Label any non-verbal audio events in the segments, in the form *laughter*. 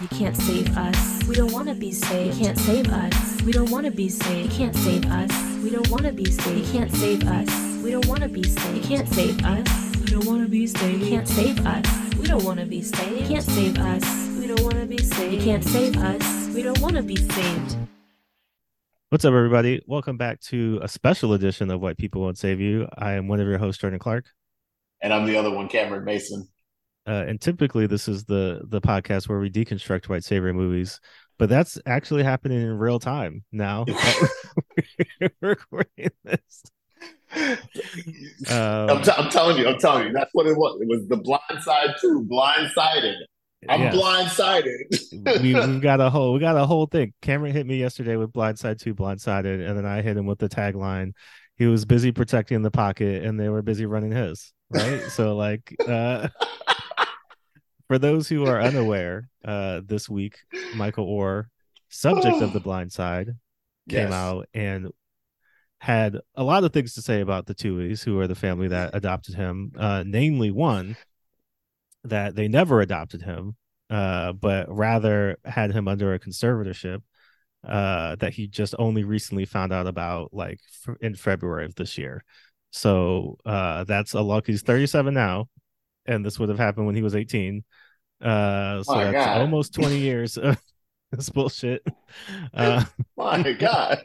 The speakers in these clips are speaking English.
You can't save us. We don't want to be saved. You can't save us. We don't want to be saved. You can't save us. We don't want to be saved. You can't save us. We don't want to be saved. You can't save us. We don't want to be saved. You can't save us. We don't want to be saved. You can't save us. We don't want to be saved. You can't save us. We don't want to be saved. What's up, everybody? Welcome back to a special edition of White People Won't Save You. I am one of your hosts, Jordan Clark. And I'm the other one, Cameron Mason. Uh, and typically, this is the the podcast where we deconstruct white savior movies, but that's actually happening in real time now. *laughs* we're *laughs* recording this. Um, I'm, t- I'm, telling you, I'm telling you, that's what it was. It was the blind side too, blindsided. I'm yeah. blindsided. we, *laughs* have got a whole, we got a whole thing. Cameron hit me yesterday with blindside two, blindsided, and then I hit him with the tagline. He was busy protecting the pocket, and they were busy running his. Right, so like. uh for those who are unaware, uh, this week, Michael Oher, subject of The *sighs* Blind Side, came yes. out and had a lot of things to say about the Tuohys, who are the family that adopted him. Uh, namely, one that they never adopted him, uh, but rather had him under a conservatorship uh, that he just only recently found out about, like f- in February of this year. So uh, that's a luck. He's 37 now, and this would have happened when he was 18. Uh, so that's God. almost 20 years of *laughs* this bullshit. Uh, *laughs* My God.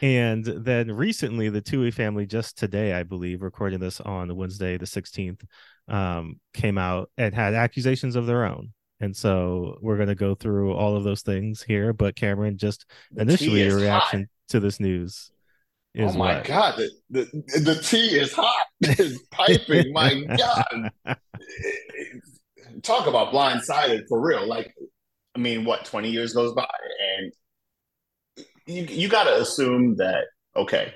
And then recently, the Tuohy family, just today, I believe, recording this on Wednesday, the 16th, um, came out and had accusations of their own. And so we're going to go through all of those things here. But Cameron, just the initially, your reaction hot. to this news is oh my what? god the, the, the tea is hot *laughs* it's piping my god talk about blindsided for real. Like, I mean, what twenty years goes by, and you you got to assume that okay,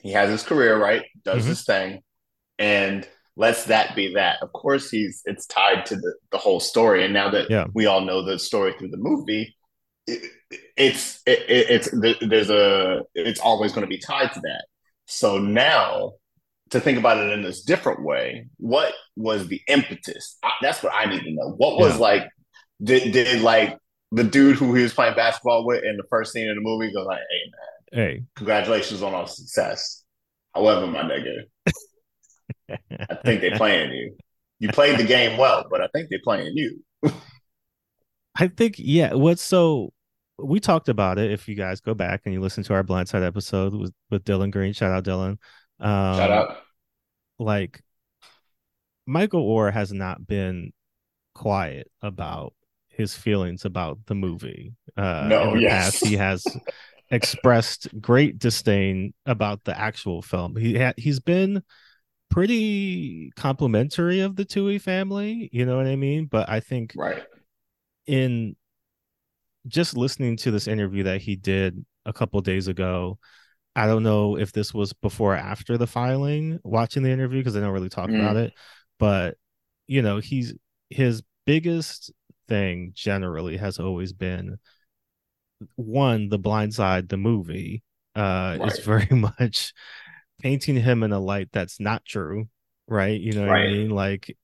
he has his career right, does mm-hmm. his thing, and lets that be that. Of course, he's it's tied to the the whole story, and now that yeah. we all know the story through the movie. It, it's it, it's there's a it's always going to be tied to that. So now to think about it in this different way, what was the impetus? I, that's what I need to know. What was yeah. like, did, did like the dude who he was playing basketball with in the first scene of the movie go like, hey man, hey, congratulations on our success. However, my nigga, *laughs* I think they're playing you. You played the game well, but I think they're playing you. *laughs* I think, yeah. What's so we talked about it. If you guys go back and you listen to our blindside episode with, with Dylan Green, shout out Dylan. Um, Shout out. Like Michael Oher has not been quiet about his feelings about the movie. Uh, no, in the yes. past, he has expressed great disdain about the actual film. He ha- he's been pretty complimentary of the Tuohy family, you know what I mean? But I think right in just listening to this interview that he did a couple days ago, I don't know if this was before or after the filing, watching the interview because they don't really talk mm. about it. But you know, he's his biggest thing generally has always been one, the blind side, the movie, uh, right. is very *laughs* much painting him in a light that's not true. Right. You know what. I mean? Like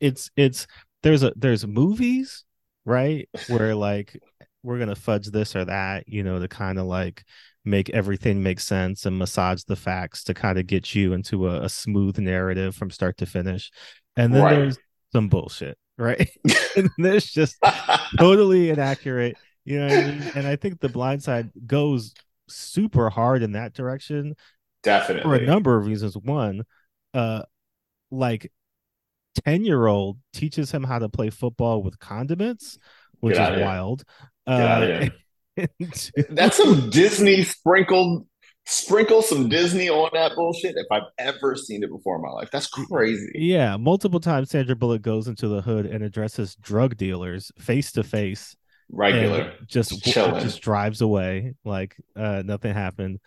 it's it's there's a there's movies, right? Where like we're gonna fudge this or that, you know, to kind of like make everything make sense and massage the facts to kind of get you into a, a smooth narrative from start to finish. And then right. there's some bullshit, right? *laughs* *laughs* and there's just *laughs* totally inaccurate, you know I mean? And I think the blind side goes super hard in that direction. Definitely. For a number of reasons. One, uh like 10 year old teaches him how to play football with condiments, which is wild. Uh, *laughs* That's some Disney sprinkled sprinkle some Disney on that bullshit if I've ever seen it before in my life. That's crazy. Yeah, multiple times Sandra Bullock goes into the hood and addresses drug dealers face to face. Regular. Just Chilling. just drives away like uh nothing happened.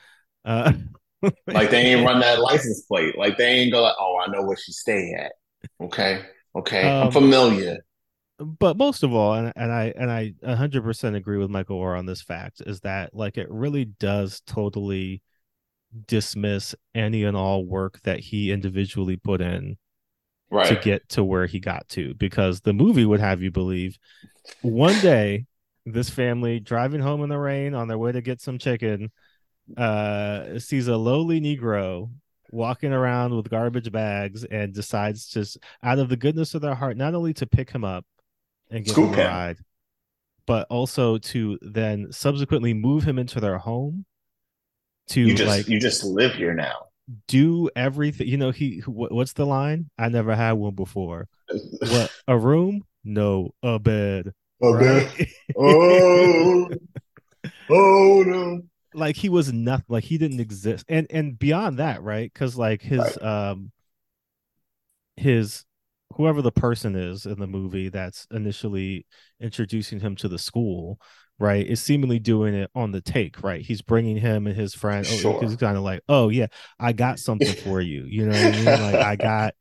Uh *laughs* like they ain't run that license plate. Like they ain't go like, oh, I know where she stay at. Okay. Okay. Um, I'm familiar but most of all, and, and I and I 100% agree with Michael Oher on this fact is that like it really does totally dismiss any and all work that he individually put in right. to get to where he got to because the movie would have you believe one day this family driving home in the rain on their way to get some chicken uh sees a lowly negro walking around with garbage bags and decides just out of the goodness of their heart not only to pick him up and give Scoop him a ride but also to then subsequently move him into their home to You just like you just live here now. do everything you know he what, what's the line i never had one before *laughs* what a room no a bed Oh, man. right? oh, oh no. *laughs* like he was nothing like he didn't exist and and beyond that right because like his Right. um his whoever the person is in the movie that's initially introducing him to the school right is seemingly doing it on the take right he's bringing him and his friend oh, Sure. he's kind of like oh yeah i got something for you you know what i mean like i got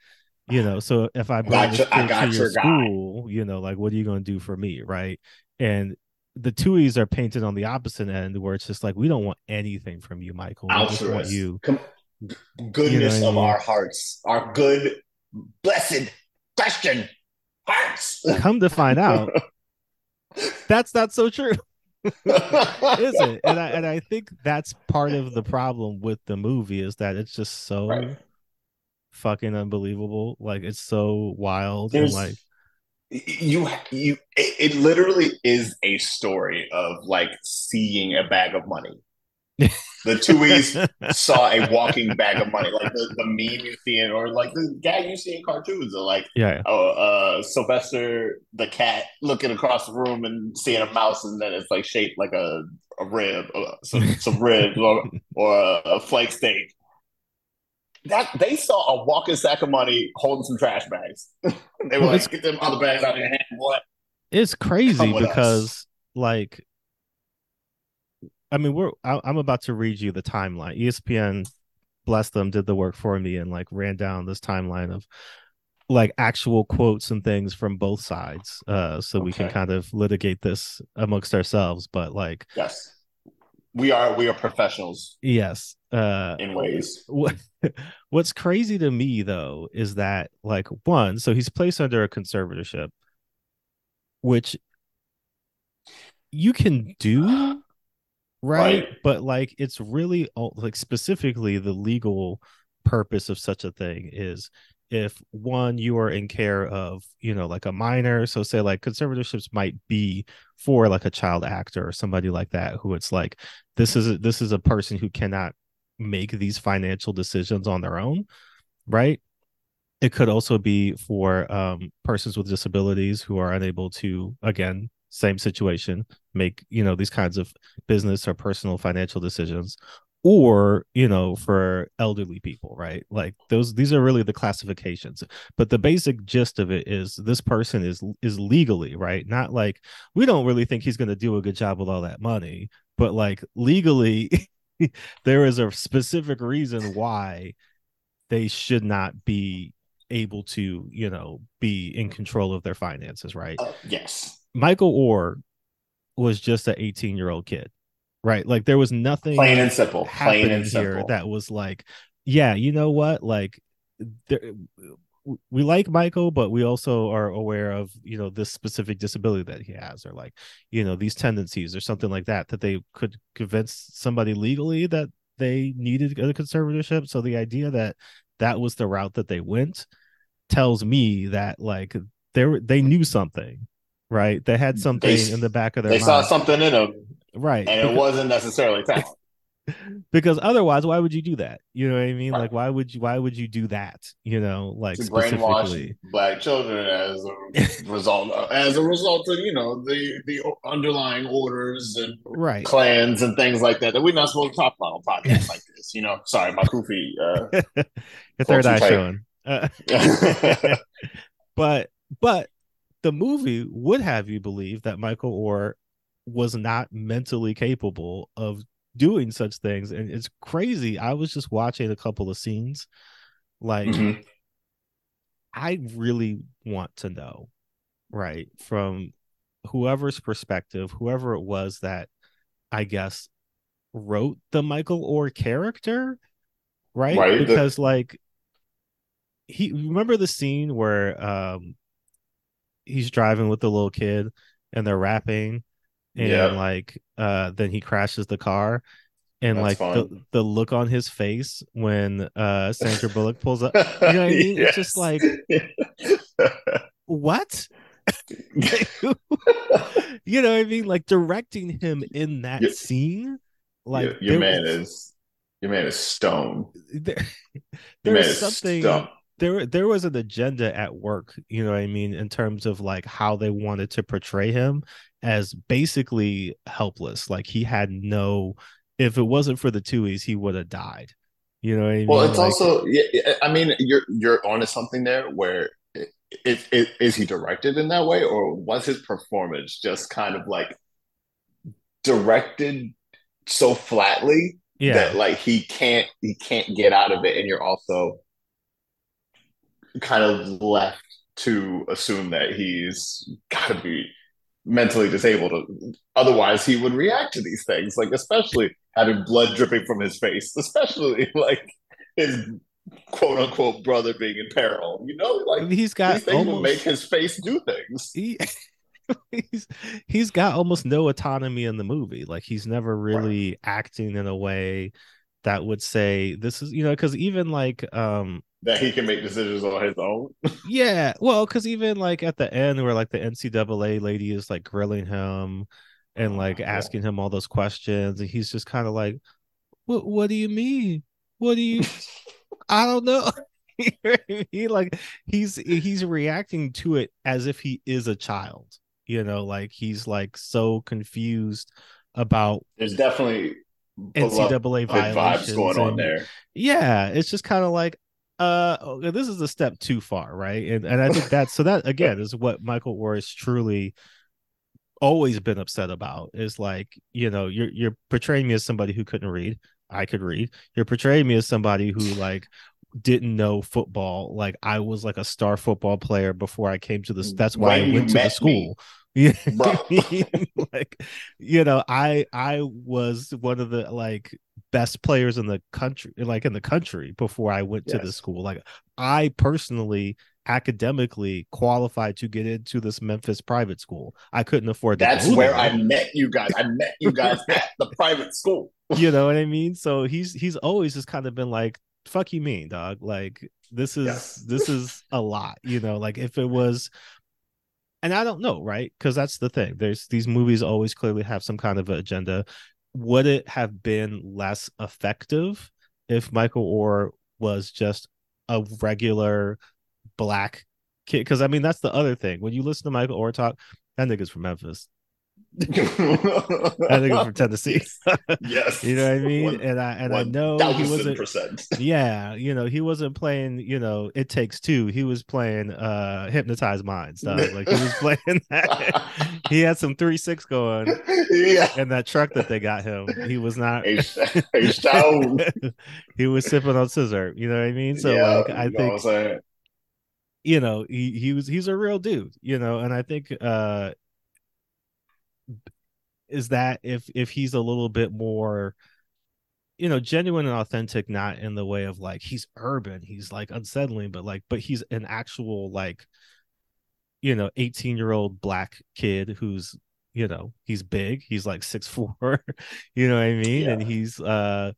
you know so if i bring this kid to your your guy. school you know like what are you going to do for me right and the Tuohys are painted on the opposite end where it's just like we don't want anything from you michael we just want you Com- goodness You know what I of mean? our hearts, our good, blessed Hearts. come to find out *laughs* that's not so true *laughs* is it and i and i think that's part of the problem with the movie is that it's just so Right. fucking unbelievable like it's so wild There's and like you you it, it literally is a story of like seeing a bag of money. The Tuohys *laughs* saw a walking bag of money, like the, the meme you see in, or like the guy you see in cartoons, or like yeah oh, uh, Sylvester the cat looking across the room and seeing a mouse, and then it's like shaped like a, a rib, uh, some, some ribs, or, or a, a flake steak. That they saw a walking sack of money holding some trash bags. *laughs* they were Well, like, "Get them other bags out of your hand, what?" it's crazy with us. because like i mean we're I, i'm about to read you the timeline espn bless them did the work for me and like ran down this timeline of like actual quotes and things from both sides uh so we can kind of litigate this amongst ourselves but like Yes, we are. We are professionals yes uh in ways. what *laughs* what's crazy to me though is that like one so he's placed under a conservatorship which you can do right, Right. but like it's really all- like specifically the legal purpose of such a thing is if one you are in care of you know like a minor so say like conservatorships might be for like a child actor or somebody like that who it's like this is a, this is a person who cannot make these financial decisions on their own right it could also be for um, persons with disabilities who are unable to again same situation make you know these kinds of business or personal financial decisions or you know for elderly people right? Like those these are really the classifications. But the basic gist of it is this person is is legally right? Not like we don't really think he's going to do a good job with all that money but like legally *laughs* there is a specific reason why they should not be able to you know be in control of their finances right? Uh, yes, michael Oher was just an 18 year old kid right like there was nothing plain and simple. Plain and here simple. that was like yeah you know what like there we like michael but we also are aware of you know this specific disability that he has or like you know these tendencies or something like that that they could convince somebody legally that they needed a conservatorship so the idea that that was the route that they went tells me that like they were they knew something right they had something s- in the back of their they mind saw something in him, right and it wasn't necessarily talent. *laughs* because otherwise why would you do that you know what i mean Right. like why would you why would you do that you know like to brainwash specifically black children as a result as a result of you know the the underlying orders and right clans and things like that that we're not supposed to talk about on podcasts *laughs* like this. You know, sorry, my goofy. Uh, *laughs* your third eye showing uh, but but the movie would have you believe that michael Oher was not mentally capable of doing such things and it's crazy i was just watching a couple of scenes like mhm. I really want to know, right, from whoever's perspective, whoever it was that I guess wrote the Michael Oher character, right? Right, the- Because like he remember the scene where um he's driving with the little kid and they're rapping and Yeah. like uh then he crashes the car and That's like the, fun. the look on his face when uh Sandra Bullock pulls up you know what I *laughs* mean? It's just like what *laughs* you know what I mean like directing him in that Yeah. scene like your, your man was- is your man is stone. there, *laughs* Your there man was is something. There there was an agenda at work you know what i mean in terms of like how they wanted to portray him as basically helpless. Like he had no if it wasn't for the Tuohys he would have died. You know what i mean? Well, it's Like, also yeah, I mean, you're you're onto something there. Where it, it, it, is he directed in that way, or was his performance just kind of like directed so flatly yeah. that like he can't he can't get out of it, and you're also kind of left to assume that he's got to be mentally disabled. Otherwise, he would react to these things, like especially having blood dripping from his face, *laughs* especially like his quote unquote brother being in peril. You know, like he's got these things will make his face do things. he, *laughs* he's he's got almost no autonomy in the movie like he's never really acting in a way that would say this is you know because even like um That he can make decisions on his own. *laughs* Yeah, well, because even like at the end where like the NCAA lady is like grilling him and like yeah. asking him all those questions, and he's just kind of like, "What? What do you mean? What do you? *laughs* I don't know." *laughs* You know what I mean? like he's he's reacting to it as if he is a child. You know, like he's like so confused about There's definitely NCAA vibes violations going on there. yeah it's just kind of like uh okay, this is a step too far right? And and i think that's so that again is what michael Oher truly always been upset about is like you know you're you're portraying me as somebody who couldn't read. I could read. You're portraying me as somebody who like didn't know football. Like i was like a star football player before i came to this that's why When i went to the school yeah *laughs* *laughs* like you know i i was one of the like best players in the country like in the country before i went to the school like i personally academically qualified to get into this memphis private school i couldn't afford that. That's where. I met you guys. I met you guys *laughs* at the private school. you know what i mean so he's he's always just kind of been like fuck you mean dog like this is Yes. this is a lot you know like if it was and i don't know right? Because that's the thing. There's these movies always clearly have some kind of agenda. Would it have been less effective if michael Oher was just a regular black kid? Because i mean that's the other thing. When you listen to michael Oher talk that nigga's from memphis that nigga's from tennessee *laughs* yes. you know what I mean? One- and I and I know he wasn't. percent. Yeah, you know he wasn't playing. You know, it takes two. He was playing uh hypnotized minds. Dog. Like he was playing *laughs* that. he had some three six going yeah. in that truck that they got him. He was not. *laughs* He was sipping on scissor. You know what I mean? So Yeah, like I think I'm you know he he was he's a real dude. You know, and I think uh is that if if he's a little bit more you know genuine and authentic not in the way of like he's urban he's like unsettling but like but he's an actual like you know 18 year old black kid who's you know he's big he's like six *laughs* four you know what i mean? And he's uh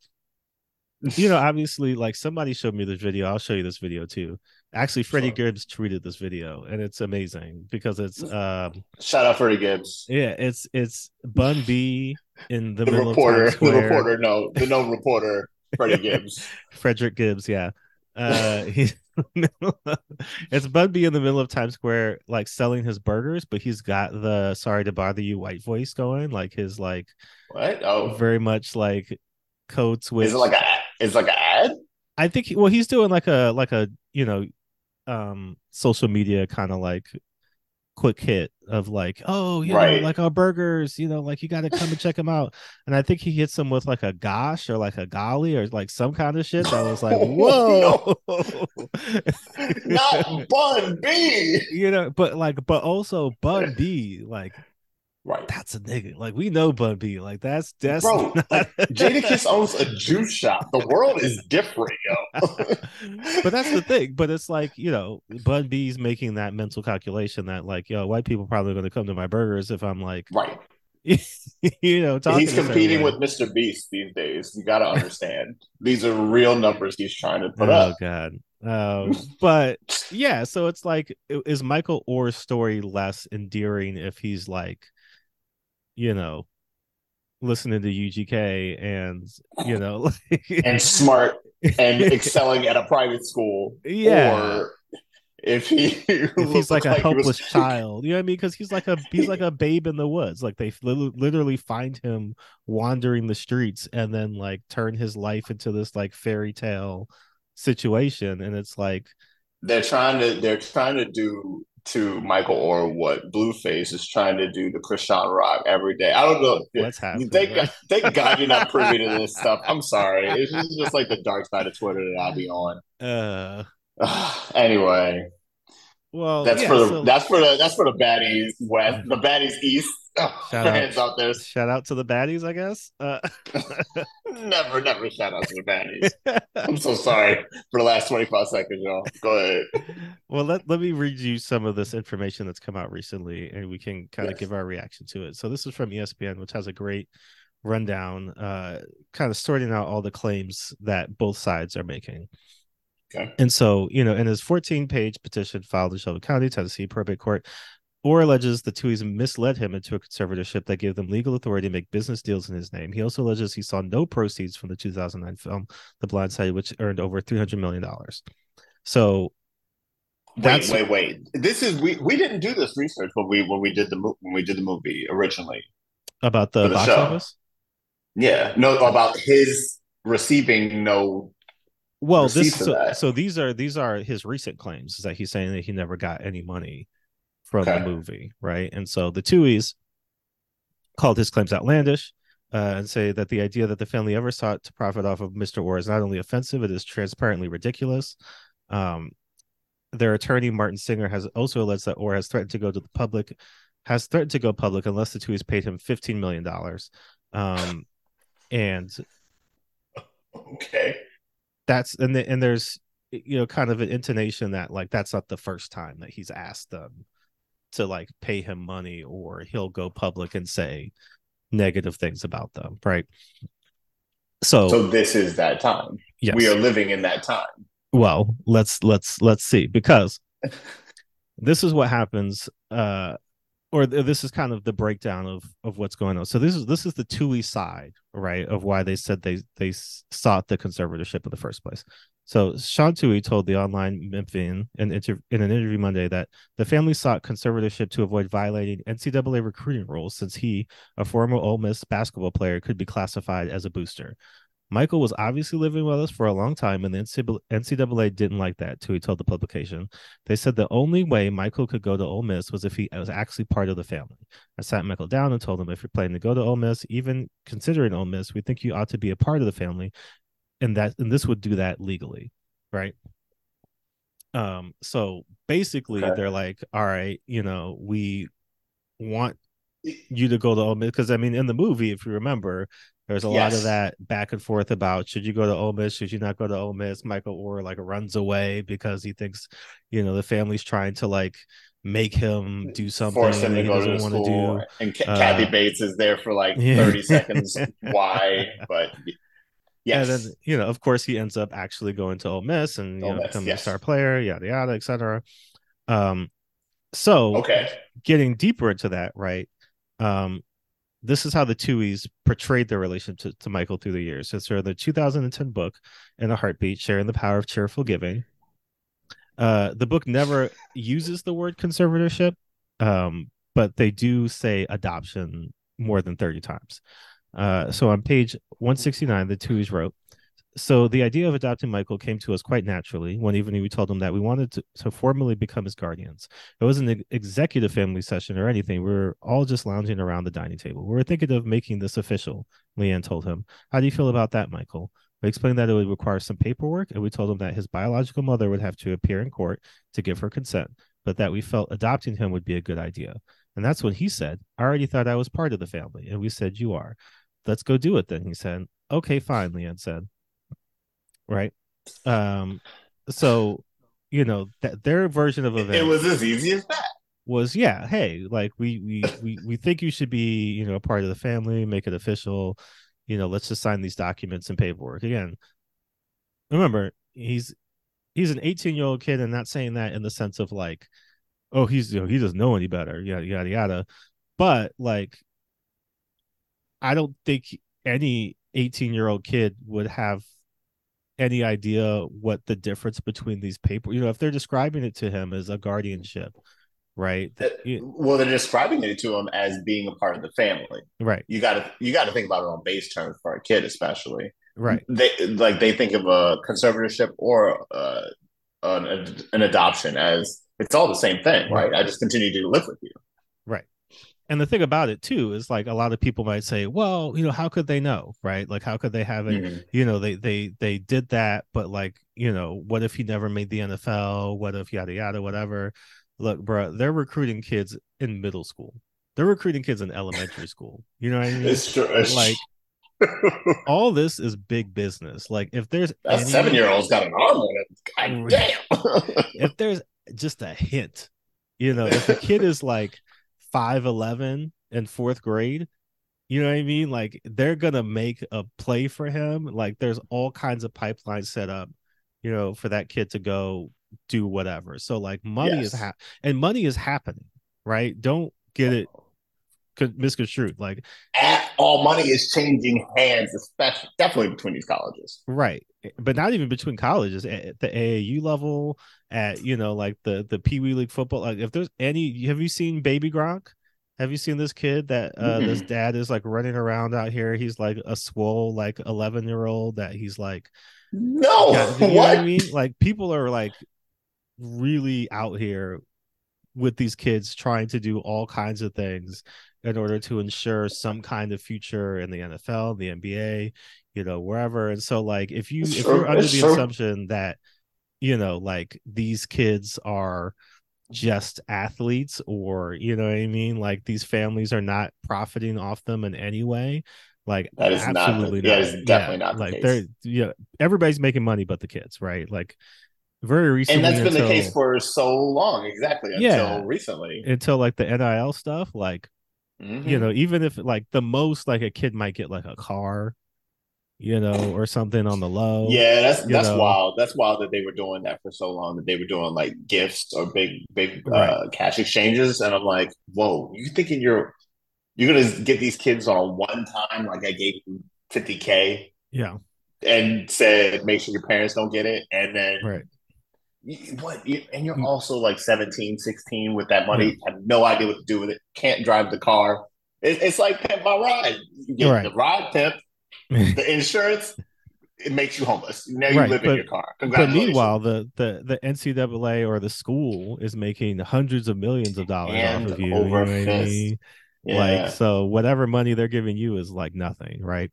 *laughs* you know obviously like somebody showed me this video i'll show you this video too actually freddie Sure. gibbs tweeted this video and it's amazing because it's um Shout out Freddie Gibbs. yeah it's it's bun b in the, The middle reporter, of Times the reporter, no, the no reporter, Freddie *laughs* Gibbs. Frederick Gibbs, yeah. Uh *laughs* he's *laughs* it's Bun B in the middle of Times Square, like selling his burgers, but he's got the sorry to bother you white voice going, like his like What? Oh, very much like code switch. is it like a? Is it like an ad? I think he, well he's doing like a like a you know um social media kind of like quick hit of like oh you Right. know like our burgers you know like you got to come and check them out and i think he hits them with like a gosh or like a golly or like some kind of shit that was like *laughs* whoa *laughs* Not Bun B. *laughs* you know but like but also bun b like Right. That's a nigga. Like we know Bun B. Like that's that's Bro, not- like, Jadakiss owns a juice shop. The world is different, yo. *laughs* but that's the thing. But it's like, you know, Bun B's making that mental calculation that like, yo, white people probably gonna come to my burgers if I'm like right. *laughs* you know, talking He's competing way. with Mr. Beast these days. You got to understand. These are real numbers he's trying to put oh up. Oh God. Um, but yeah, so it's like is Michael Oher's story less endearing if he's like, you know, listening to UGK and you know, *laughs* like And smart and *laughs* excelling at a private school. Yeah. Or if he if he's *laughs* like a helpless child, you know what I mean? Because he's like a he's like a babe in the woods. Like they literally find him wandering the streets and then like turn his life into this like fairy tale situation, and it's like they're trying to they're trying to do to Michael Oher what Blueface is trying to do to Chrisean Rock every day. I don't know. What's happening, Thank? God, thank God you're not privy to this stuff. I'm *laughs* sorry. It's just, just like the dark side of Twitter that I'll be on. uh, *sighs* anyway, well, that's yeah, for the so- that's for the that's for the baddies west, the baddies east Shout fans out there. shout out to the baddies, I guess. Uh, *laughs* Never, never shout out to the baddies. I'm so sorry for the last 25 seconds, y'all. Go ahead. well, let, let me read you some of this information that's come out recently and we can kind of give our reaction to it. So, this is from ESPN, which has a great rundown, uh, kind of sorting out all the claims that both sides are making. Okay. And so, you know, in his 14 page petition filed in Shelby County, Tennessee probate court, Oher alleges the Tuohys misled him into a conservatorship that gave them legal authority to make business deals in his name. He also alleges he saw no proceeds from the 2009 film The Blind Side, which earned over $300 million. So Wait, That's- wait, wait. This is we we didn't do this research when we when we did the when we did the movie originally. about the, the box show. office? Yeah, no, about his receiving no. Well, this so, so these are these are his recent claims is that he's saying that he never got any money from Okay. the movie, right? And so the Tuohys called his claims outlandish uh, and say that the idea that the family ever sought to profit off of Mr. Oher is not only offensive, it is transparently ridiculous. Um, their attorney Martin Singer has also alleged that Oher has threatened to go to the public, has threatened to go public unless the Tuohys paid him fifteen million dollars. Um, and Okay. that's and the, and there's you know kind of an intonation that like that's not the first time that he's asked them to like pay him money or he'll go public and say negative things about them right so, So this is that time. yes We are living in that time. well let's let's let's see because *laughs* this is what happens uh or th- this is kind of the breakdown of of what's going on so this is this is the Tuohy side right of why they said they they sought the conservatorship in the first place so Sean Tuohy told the online Memphian in, inter- in an interview Monday that the family sought conservatorship to avoid violating NCAA recruiting rules since he, a former Ole Miss basketball player, could be classified as a booster. Michael was obviously living with us for a long time, and the NCAA NCAA didn't like that, Tuohy told the publication. They said the only way Michael could go to Ole Miss was if he was actually part of the family. I sat Michael down and told him, if you're planning to go to Ole Miss, even considering Ole Miss, we think you ought to be a part of the family, and that and this would do that legally, right? Um, so basically, Okay. they're like, all right, you know, we want you to go to Ole Miss because I mean, in the movie, if you remember, there's a lot of that back and forth about should you go to Ole Miss, should you not go to Ole Miss. Michael Oher like runs away because he thinks, you know, the family's trying to like make him do something Force him that to go doesn't to want to do. And Ca- Uh, Kathy Bates is there for like *laughs* 30 seconds. Why? *laughs* But yes. And then, you know, of course, he ends up actually going to Ole Miss and you Ole know, Miss, becoming yes. a star player, yada yada, etc. Um, so okay. getting deeper into that, right? Um, this is how the Tuohys portrayed their relationship to, to Michael through the years. It's in the 2010 book, In a Heartbeat, Sharing the Power of Cheerful Giving. Uh, the book never uses the word conservatorship, um, but they do say adoption more than 30 times. Uh, so on page 169, the Tuohys wrote, so the idea of adopting Michael came to us quite naturally when even we told him that we wanted to, to formally become his guardians. It wasn't an executive family session or anything. We were all just lounging around the dining table. We were thinking of making this official, Leigh Anne told him. How do you feel about that, Michael? We explained that it would require some paperwork, and we told him that his biological mother would have to appear in court to give her consent, but that we felt adopting him would be a good idea. And that's when he said, I already thought I was part of the family. And we said, You are. Let's go do it then. He said, Okay, fine, Leigh Anne said. Right. Um, so you know, that their version of events It was as easy as that. was yeah, hey, like we we we we think you should be, you know, a part of the family, make it official. You know, let's just sign these documents and paperwork. Again, remember, he's he's an 18 year old kid and not saying that in the sense of like, oh, he's you know, he doesn't know any better, yada yada yada. But like I don't think any 18 year old kid would have any idea what the difference between these paper you know if they're describing it to him as a guardianship right That- well, they're describing it to him as being a part of the family. right You got to you got to think about it on base terms for a kid, especially. right They like they think of a conservatorship or uh, an an adoption as it's all the same thing, right? I just continue to live with you. And the thing about it too is like a lot of people might say well you know how could they know right? Like how could they have it? Mhm. you know they they they did that but like you know what if he never made the nfl what if yada yada whatever? Look bro they're recruiting kids in middle school. They're recruiting kids in elementary school. You know what i mean? It's true. Like all this is big business. Like if there's *laughs* that any- seven year old's got an arm on it. God damn. *laughs* if there's just a hint, you know, if a kid is like five eleven in fourth grade, you know what I mean? Like they're gonna make a play for him. Like there's all kinds of pipelines set up, you know, for that kid to go do whatever. So like money is Yes. ha- and money is happening, right? Don't get oh. it co- misconstrued. Like And all money is changing hands, especially definitely between these colleges. right but not even between colleges at at the aau level at you know like the the pee wee league football like if there's any have you seen baby gronk have you seen this kid that uh this Mm-mm. dad is like running around out here he's like a swole like 11 year old that he's like No, yeah, you know what? what i mean like people are like really out here with these kids trying to do all kinds of things in order to ensure some kind of future in the NFL, the NBA, you know, wherever. And so like if you It's if true, you're under it's the true. assumption that you know like these kids are just athletes or you know what I mean like these families are not profiting off them in any way like That is absolutely not the- that is definitely not the like case. they're yeah everybody's making money but the kids right like very recently and that's been until, the case for so long, exactly until Yeah. recently. until like the NIL stuff like Mhm. you know even if like the most like a kid might get like a car you know or something on the low yeah, that's that's know. wild. That's wild that they were doing that for so long. That they were doing like gifts or big big Right. uh, cash exchanges, and I'm like, whoa, you thinking you're you're gonna get these kids on a one time? Like I gave you 50k yeah and said make sure your parents don't get it, and then right What? You, and you're Mm. also like 17, 16 with that money, have no idea what to do with it, can't drive the car. It, it's like pimp my ride. You get Right. the ride pimp, *laughs* the insurance, it makes you homeless. Now you Right, live but- in your car. but meanwhile the the the NCAA or the school is making hundreds of millions of dollars And off of you, you over know what I mean? yeah. Like so whatever money they're giving you is like nothing, right?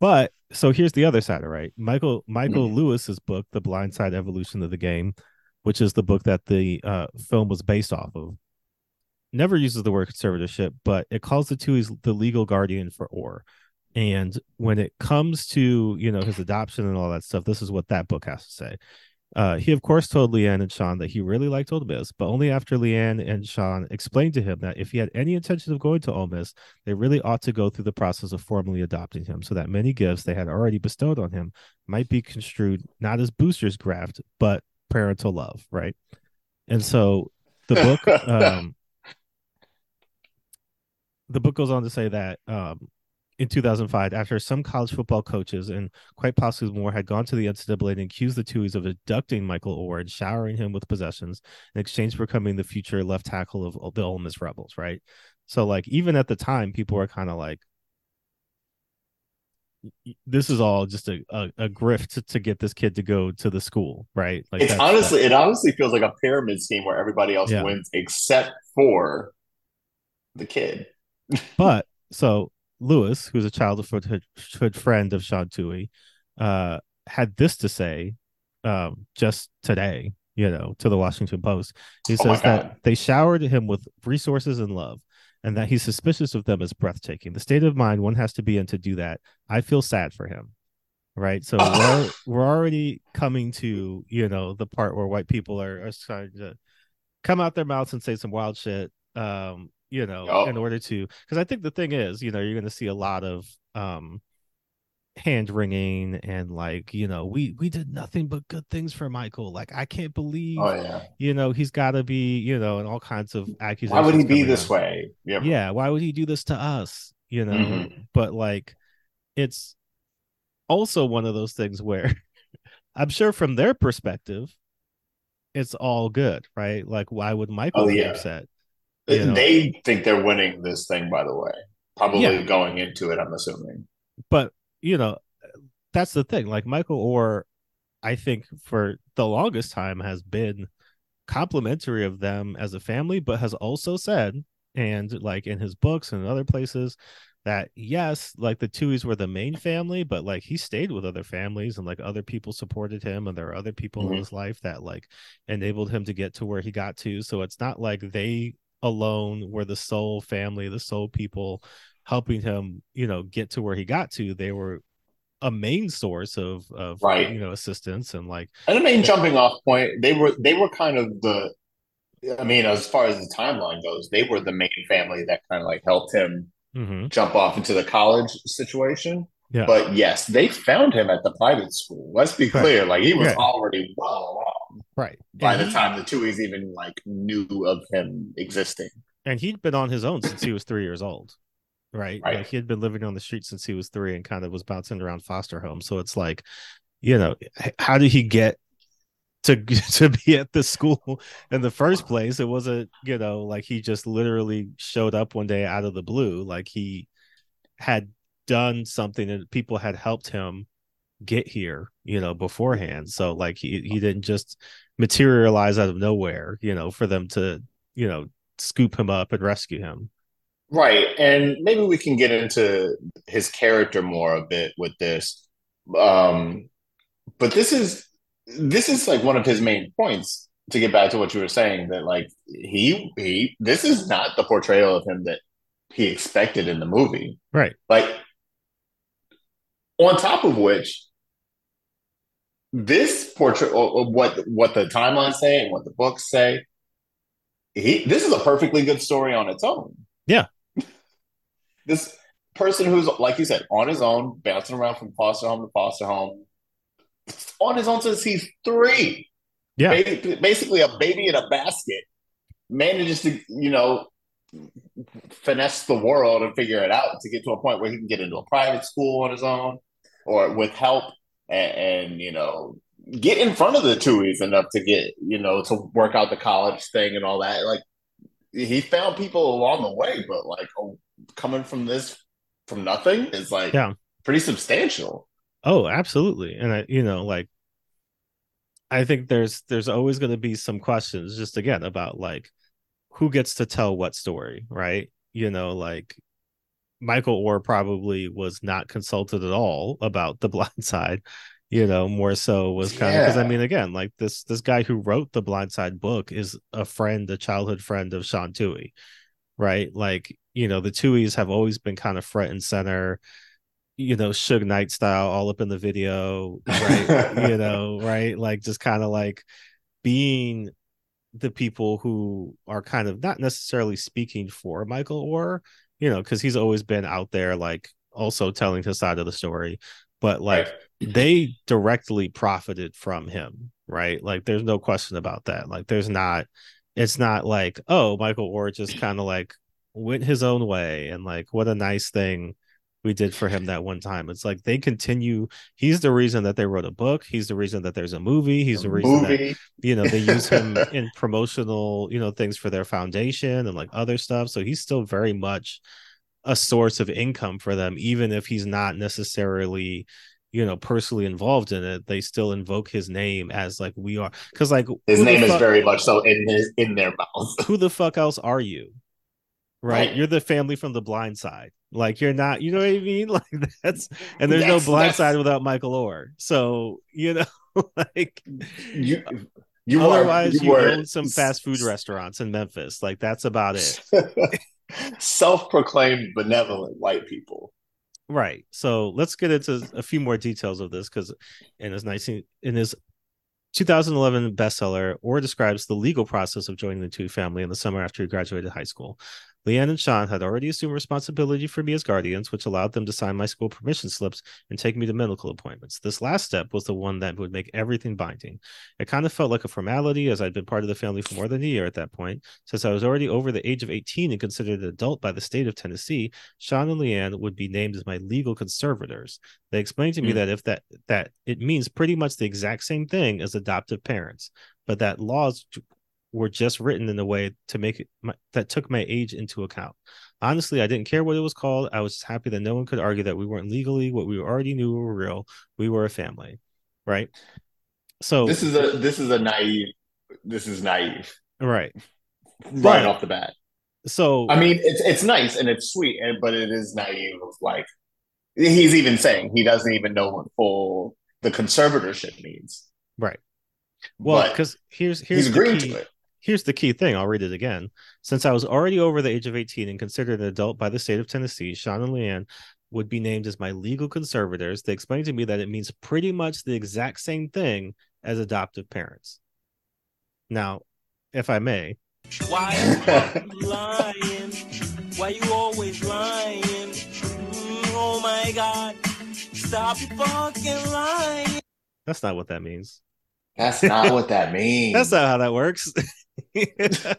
But so here's the other side, of right? Michael Michael Mhm. Lewis's book, The Blind Side Evolution of the Game, which is the book that the uh, film was based off of, never uses the word conservatorship, but it calls the Tuohys the legal guardian for Oher. And when it comes to you know his adoption and all that stuff, this is what that book has to say. Uh, he of course told Leigh Anne and Sean that he really liked Ole Miss, but only after Leigh Anne and Sean explained to him that if he had any intention of going to Ole Miss, they really ought to go through the process of formally adopting him, so that many gifts they had already bestowed on him might be construed not as boosters graft, but parental love, right? And so the book, *laughs* um, the book goes on to say that um, in 2005, after some college football coaches and quite possibly more had gone to the NCAA and accused the Tuohys of abducting Michael Oher and showering him with possessions in exchange for becoming the future left tackle of the Ole Miss Rebels, right? So, like, even at the time, people were kind of like, this is all just a, a, a grift to, to get this kid to go to the school, right? Like, it's honestly, it honestly feels like a pyramid scheme where everybody else Yeah. wins except for the kid. But so Lewis, who's a childhood friend of Sean Tuohy, uh, had this to say um, just today, you know, to the Washington Post. He Oh says that they showered him with resources and love. and that he's suspicious of them is breathtaking. The state of mind one has to be in to do that. I feel sad for him. Right. So we're, *laughs* we're already coming to, you know, the part where white people are, are trying to come out their mouths and say some wild shit. Um, you know, in order to because I think the thing is, you know, you're gonna see a lot of um hand wringing and like you know we we did nothing but good things for michael. Like i can't believe oh yeah. you know he's got to be you know and all kinds of accusations why would he be this way? Yeah yeah why would he do this to us you know? Mm-hmm. but like it's also one of those things where *laughs* i'm sure from their perspective it's all good right? Like why would michael oh, yeah. be upset you know? they think they're winning this thing by the way probably yeah. going into it i'm assuming but you know, that's the thing. Like Michael Oher, I think for the longest time has been complimentary of them as a family, but has also said, and like in his books and other places, that yes, like the Tuohys were the main family, but like he stayed with other families and like other people supported him, and there are other people mm-hmm. in his life that like enabled him to get to where he got to. So it's not like they alone were the sole family, the sole people helping him, you know, get to where he got to. They were a main source of of right. you know assistance and like and the main jumping off point. They were they were kind of the. I mean, as far as the timeline goes, they were the main family that kind of like helped him mm-hmm. jump off into the college situation. Yeah. But yes, they found him at the private school. Let's be clear, right. like he was right. already well along. Right. By and the he, time the Tuohys even like knew of him existing. And he'd been on his own since he was three years old right? right? Like he had been living on the street since he was three and kind of was bouncing around foster homes. So it's like, you know, how did he get to *laughs* to be at the school in the first place? It wasn't, you know, like he just literally showed up one day out of the blue. Like he had done something and people had helped him get here, you know, beforehand. So like he he didn't just materialize out of nowhere, you know, for them to, you know, scoop him up and rescue him. Right. And maybe we can get into his character more a bit with this. Um, but this is this is like one of his main points to get back to what you were saying that like he he this is not the portrayal of him that he expected in the movie. Right. Like on top of which this portrait what what the timelines say and what the books say he this is a perfectly good story on its own. Yeah. *laughs* This person who's like you said on his own, bouncing around from foster home to foster home, on his own since he's three. Yeah, basically a baby in a basket, manages to you know finesse the world and figure it out to get to a point where he can get into a private school on his own or with help and, and you know get in front of the Tuohys enough to get you know to work out the college thing and all that like he found people along the way but like oh, coming from this from nothing is like yeah pretty substantial. Oh, absolutely. And I, you know, like I think there's there's always going to be some questions just again about like who gets to tell what story, right? You know, like Michael Oher probably was not consulted at all about the *laughs* blind side you know more so was kind yeah. of because i mean again like this this guy who wrote the blind side book is a friend a childhood friend of sean Tuohy, right? Like you know the Tuohys have always been kind of front and center you know Suge Knight style all up in the video right? *laughs* You know right? Like just kind of like being the people who are kind of not necessarily speaking for Michael Oher you know because he's always been out there like also telling his side of the story but like right. they directly profited from him right like there's no question about that like there's not it's not like oh michael oher just kind of like went his own way and like what a nice thing we did for him that one time. It's like they continue. He's the reason that they wrote a book. He's the reason that there's a movie. He's a the reason movie. that you know they use him *laughs* in promotional you know things for their foundation and like other stuff. So he's still very much a source of income for them, even if he's not necessarily you know personally involved in it they still invoke his name as like we are because like his name is very much so in his in their mouth who the fuck else are you right? right? You're the family from the blind side. Like you're not, you know what I mean? *laughs* Like that's and there's that's, no blind side without Michael Oher. So, you know, *laughs* like you you otherwise are, you, you own some fast food restaurants in Memphis. Like that's about it. *laughs* self-proclaimed benevolent white people. Right. So let's get into a few more details of this because in his 19 in his 2011 bestseller, Oher describes the legal process of joining the Tuohy family in the summer after he graduated high school. Leigh Anne and Sean had already assumed responsibility for me as guardians, which allowed them to sign my school permission slips and take me to medical appointments. This last step was the one that would make everything binding. It kind of felt like a formality as I'd been part of the family for more than a year at that point. Since I was already over the age of 18 and considered an adult by the state of Tennessee, Sean and Leigh Anne would be named as my legal conservators. They explained to me mm. that if that that it means pretty much the exact same thing as adoptive parents, but that laws were just written in a way to make it my, that took my age into account. Honestly, I didn't care what it was called. I was happy that no one could argue that we weren't legally what we already knew were real. We were a family, right? So this is a this is a naive. This is naive, right? Right but, off the bat. So I mean, it's it's nice and it's sweet, and but it is naive. Like he's even saying he doesn't even know what full the conservatorship means. Right. Well, because here's here's he's agreeing to it Here's the key thing. I'll read it again. Since I was already over the age of 18 and considered an adult by the state of Tennessee, Sean and Leigh Anne would be named as my legal conservators. They explained to me that it means pretty much the exact same thing as adoptive parents. Now, if I may. Why you *laughs* lying? Why you always lying? Mm, oh my God. Stop fucking lying. That's not what that means. That's not what that means. *laughs* That's not how that works. *laughs* *laughs* if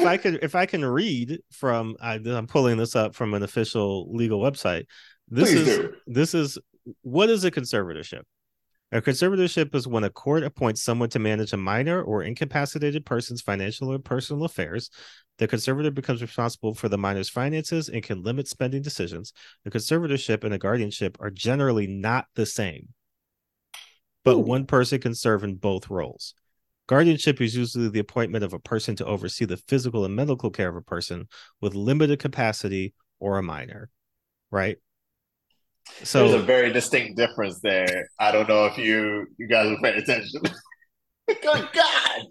I could, if I can read from, I, am pulling this up from an official legal website. This Please is do. this is what is a conservatorship? A conservatorship is when a court appoints someone to manage a minor or incapacitated person's financial or personal affairs. The conservator becomes responsible for the minor's finances and can limit spending decisions. A conservatorship and a guardianship are generally not the same, but Ooh. one person can serve in both roles. Guardianship is usually the appointment of a person to oversee the physical and medical care of a person with limited capacity or a minor, right? So there's a very distinct difference there. I don't know if you you guys are paying attention. *laughs* Good God.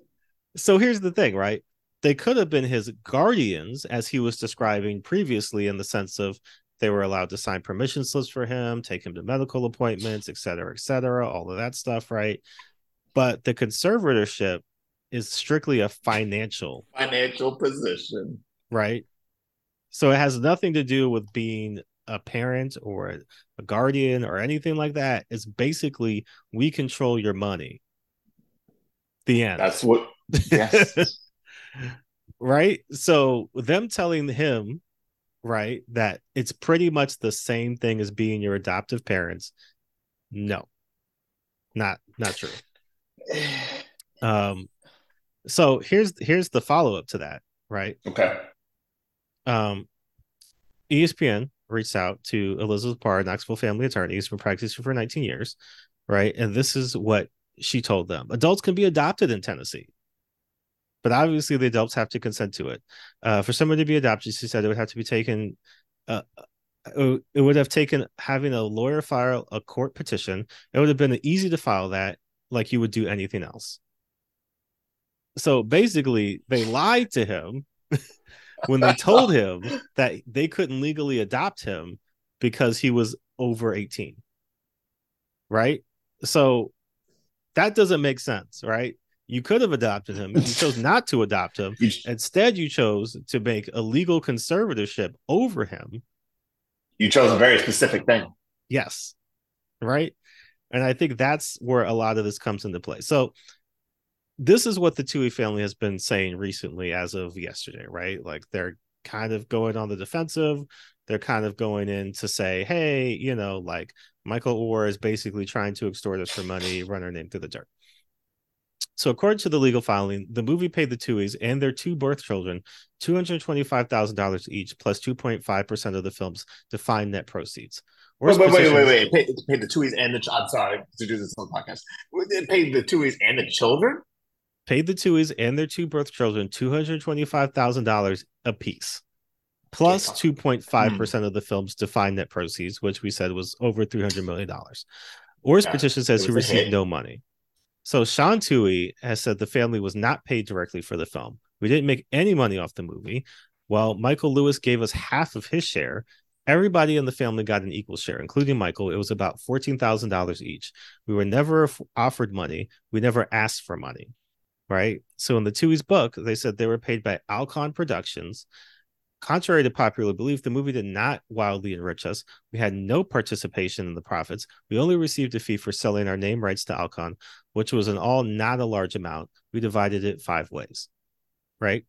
So here's the thing, right? They could have been his guardians, as he was describing previously, in the sense of they were allowed to sign permission slips for him, take him to medical appointments, et cetera, et cetera, all of that stuff, right? But the conservatorship is strictly a financial financial position. Right? So it has nothing to do with being a parent or a guardian or anything like that. It's basically we control your money. The end. That's what yes. *laughs* Right? So them telling him right that it's pretty much the same thing as being your adoptive parents no. Not not true um, so here's here's the follow up to that, right? Okay. Um, ESPN reached out to Elizabeth Parr, Knoxville family attorney, who's been practicing for 19 years, right? And this is what she told them: adults can be adopted in Tennessee, but obviously the adults have to consent to it. Uh, for someone to be adopted, she said it would have to be taken. Uh, uh it would have taken having a lawyer file a court petition. It would have been easy to file that like you would do anything else. So basically, they lied to him *laughs* when they told him that they couldn't legally adopt him because he was over 18. Right? So that doesn't make sense, right? You could have adopted him. You chose *laughs* not to adopt him. Instead, you chose to make a legal conservatorship over him. You chose a very specific thing. Yes. Right. And I think that's where a lot of this comes into play. So this is what the Tuohy family has been saying recently as of yesterday, right? Like they're kind of going on the defensive. They're kind of going in to say, hey, you know, like Michael Oher is basically trying to extort us for money, run our name through the dirt. So, according to the legal filing, the movie paid the Tuohys and their two birth children $225,000 each, plus 2.5% of the film's defined net proceeds. Wait, wait, wait, wait, wait. Pay, pay the Tuohys and the. I'm sorry to do this on the podcast. It paid the Tuohys and the children. Paid the Tuohys and their two birth children two hundred twenty-five thousand dollars apiece, plus plus two point five percent hmm. of the film's defined net proceeds, which we said was over three hundred million dollars. Oher's yeah, petition says he received no money. So Sean Tuohy has said the family was not paid directly for the film. We didn't make any money off the movie. Well, Michael Lewis gave us half of his share. Everybody in the family got an equal share, including Michael. It was about $14,000 each. We were never offered money. We never asked for money. Right. So in the Tuohy's book, they said they were paid by Alcon Productions. Contrary to popular belief, the movie did not wildly enrich us. We had no participation in the profits. We only received a fee for selling our name rights to Alcon, which was in all not a large amount. We divided it five ways. Right.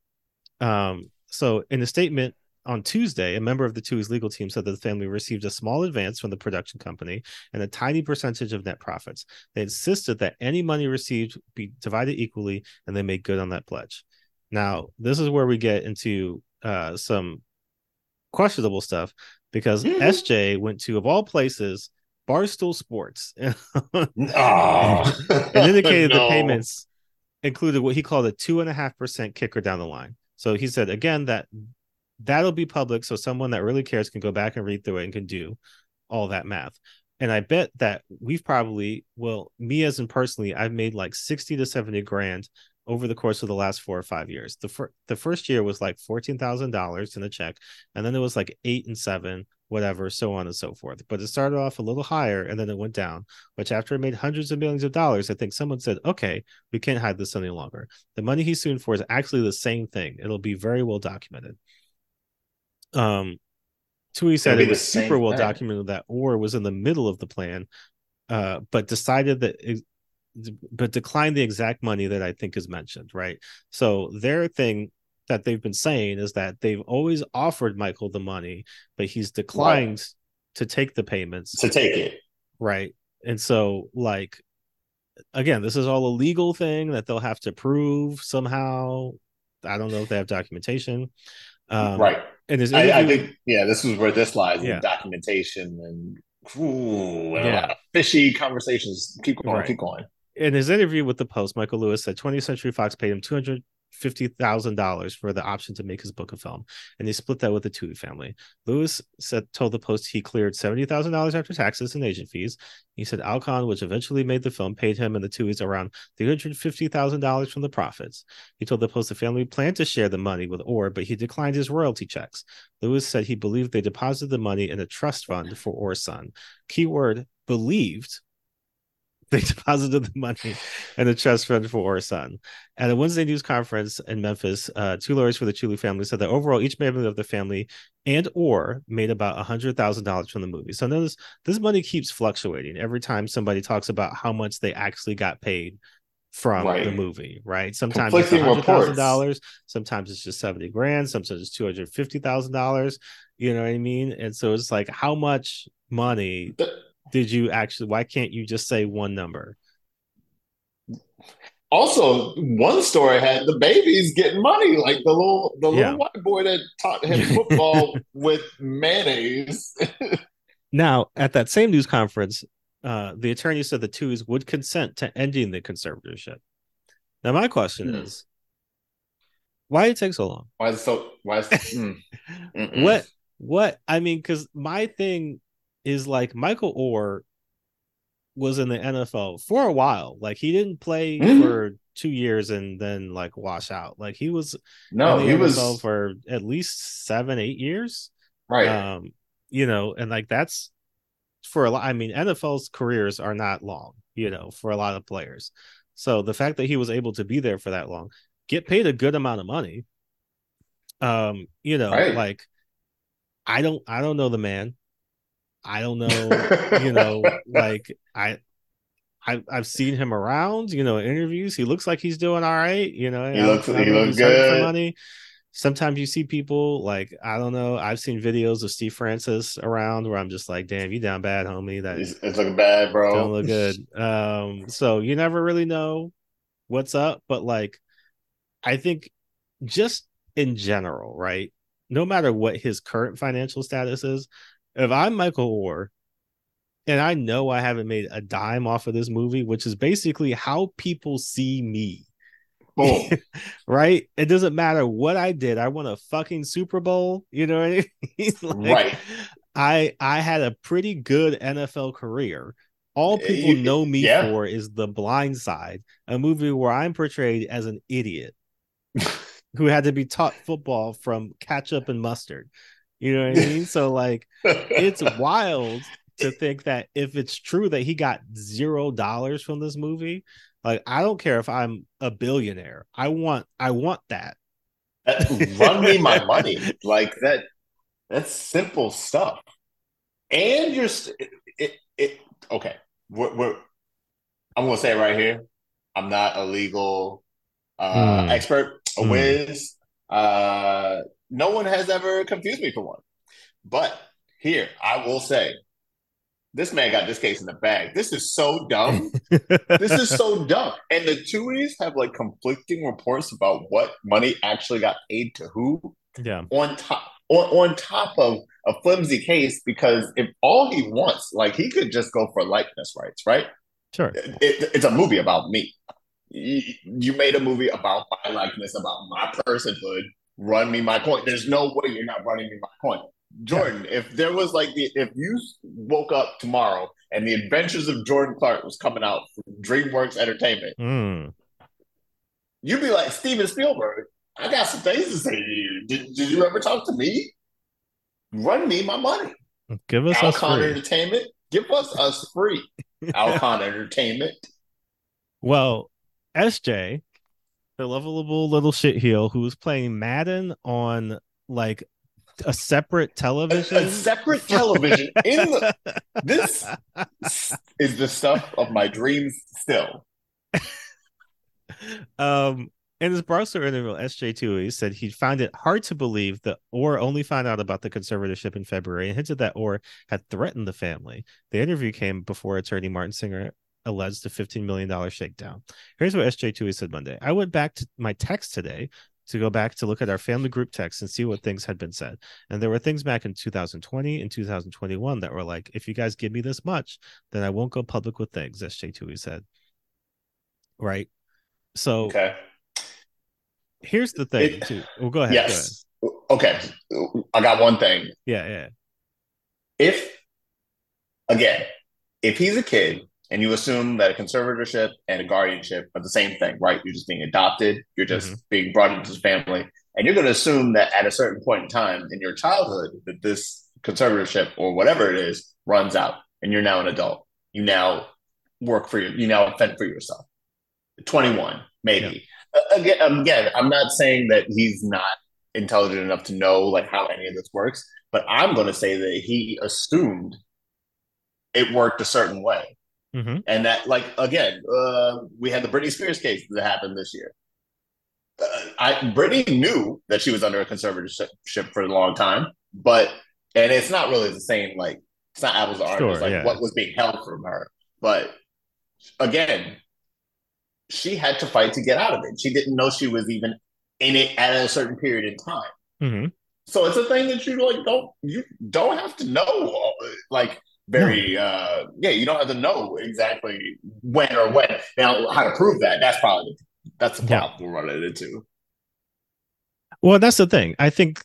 Um, so in a statement on Tuesday, a member of the Tuohy's legal team said that the family received a small advance from the production company and a tiny percentage of net profits. They insisted that any money received be divided equally, and they made good on that pledge. Now, this is where we get into uh, some questionable stuff because Mhm. SJ went to, of all places, Barstool Sports Oh. *laughs* and indicated the *laughs* payments included what he called a two and a half percent kicker down the line. So he said again that that'll be public, so someone that really cares can go back and read through it and can do all that math. And I bet that we've probably, well, me as in personally, I've made like sixty to seventy grand over the course of the last four or five years. The fir- the first year was like fourteen thousand dollars in a check, and then it was like eight and seven, whatever, so on and so forth. But it started off a little higher, and then it went down. Which after it made hundreds of millions of dollars, I think someone said, "Okay, we can't hide this any longer." The money he's suing for is actually the same thing. It'll be very well documented. Um, Tuohy said it was super well thing. documented that Oher was in the middle of the plan, uh, but decided that, but declined the exact money that I think is mentioned. Right. So their thing that they've been saying is that they've always offered Michael the money, but he's declined to take the payments. to take it. Right. And so, like, again, this is all a legal thing that they'll have to prove somehow. I don't know if they have documentation. Um, right. And his I, I think yeah, this is where this lies Yeah. in documentation and ooh, and Yeah. a lot of fishy conversations. Keep going, Right. keep going. In his interview with the Post, Michael Lewis said 20th Century Fox paid him two hundred fifty thousand dollars for the option to make his book a film, and he split that with the Tuohy family. Lewis said told the Post he cleared seventy thousand dollars after taxes and agent fees. He said Alcon, which eventually made the film, paid him and the Tuohys around three hundred fifty thousand dollars from the profits. He told the Post the family planned to share the money with Oher, but he declined his royalty checks. Lewis said he believed they deposited the money in a trust fund for Oher's son. Keyword believed *laughs* they deposited the money in a trust fund for Oher's son. At a Wednesday news conference in Memphis, uh, two lawyers for the Chulu family said that overall, each member of the family and or made about a hundred thousand dollars from the movie. So notice this money keeps fluctuating every time somebody talks about how much they actually got paid from Right. the movie, right? Sometimes it's Conflicting hundred thousand reports. dollars, sometimes it's just seventy grand, sometimes it's two hundred fifty thousand dollars. You know what I mean? And so it's like, how much money The- did you actually? Why can't you just say one number? Also, one story had the babies getting money, like the little the Yeah. little white boy that taught him football *laughs* with mayonnaise. *laughs* Now, at that same news conference, uh, the attorney said the Tuohys would consent to ending the conservatorship. Now, my question Hmm. is, why did it take so long? Why is it so? Why is *laughs* mm. What? What? I mean, because my thing is like Michael Oher was in the NFL for a while. Like he didn't play Mhm. for two years and then like wash out. Like he was No, he was for at least seven, eight years. right. Um, you know, and like that's for a lot. I mean, NFL's careers are not long, you know, for a lot of players. So the fact that he was able to be there for that long, get paid a good amount of money. Um, you know, Right. like I don't I don't know the man. I don't know, you *laughs* know, like I I I've seen him around, you know, in interviews. He looks like he's doing all right, you know. He I looks- he looks good. money. Sometimes you see people like I don't know. I've seen videos of Steve Francis around where I'm just like, damn, you down bad, homie. That it's, it's looking bad, bro. don't look good. *laughs* Um, so you never really know what's up, but like I think just in general, right? No matter what his current financial status is, if I'm Michael Oher and I know I haven't made a dime off of this movie, which is basically how people see me, Boom. *laughs* right? It doesn't matter what I did. I won a fucking Super Bowl. You know what I *laughs* mean? Like, Right. I I had a pretty good NFL career. All Uh, people you- know me yeah. for is The Blind Side, a movie where I'm portrayed as an idiot. *laughs* who had to be taught football from ketchup and mustard. You know what I mean? So like *laughs* it's wild to think that if it's true that he got zero dollars from this movie, like I don't care if I'm a billionaire. I want I want that. Run me my money. Like that that's simple stuff. And you're it, it, it okay. We're, we're, I'm gonna say it right here. I'm not a legal uh, Hmm. expert, a Hmm. whiz. Uh, no one has ever confused me for one. But here, I will say, this man got this case in the bag. This is so dumb. *laughs* this is so dumb. And the Tuohys have like conflicting reports about what money actually got paid to who yeah. on top on, on top of a flimsy case because if all he wants, like he could just go for likeness rights, right? Sure. It, it- it's a movie about me. You, you made a movie about my likeness, about my personhood. Run me my coin. There's no way you're not running me my coin. Jordan, if there was like the if you woke up tomorrow and the Adventures of Jordan Clark was coming out from DreamWorks Entertainment, Mm. you'd be like Steven Spielberg. I got some things to say to you. Did, did you ever talk to me? Run me my money. Give us us Alcon free. Entertainment, give us us free. *laughs* Alcon Entertainment. Well, SJ, the lovable little shitheel who was playing Madden on like a separate television. a separate television in the *laughs* this is the stuff of my dreams still. um in his Barstool interview, SJ2 he said he found it hard to believe that Oher only found out about the conservatorship in February and hinted that Oher had threatened the family. The interview came before attorney Martin Singer alleged a $15 million shakedown. Here's what SJ Tuohy said Monday. I went back to my text today to go back to look at our family group text and see what things had been said. And there were things back in 2020 and 2021 that were like, if you guys give me this much, then I won't go public with things, SJ Tuohy said. Right. So Okay. here's the thing It- too. Well, go ahead. go ahead. yes. Okay. I got one thing. Yeah, yeah. If again, if he's a kid and you assume that a conservatorship and a guardianship are the same thing, right? You're just being adopted, you're just being brought into the family, and you're going to assume that at a certain point in time in your childhood that this conservatorship or whatever it is runs out, and you're now an adult. You now work for you. You now fend for yourself. Twenty one, maybe. Uh, Again, again, I'm not saying that he's not intelligent enough to know like how any of this works, but I'm going to say that he assumed it worked a certain way. Hmm And that, like, again, uh, we had the Britney Spears case that happened this year. Uh, I Britney knew that she was under a conservatorship for a long time, but and it's not really the same. Like, it's not apples to oranges. Sure, like yeah. what was being held from her, but again, she had to fight to get out of it. She didn't know she was even in it at a certain period in time. hmm So it's a thing that you like don't you don't have to know like very uh yeah you don't have to know exactly when or when now how to prove that that's probably that's the Yeah. problem we're running into Well, that's the thing. I think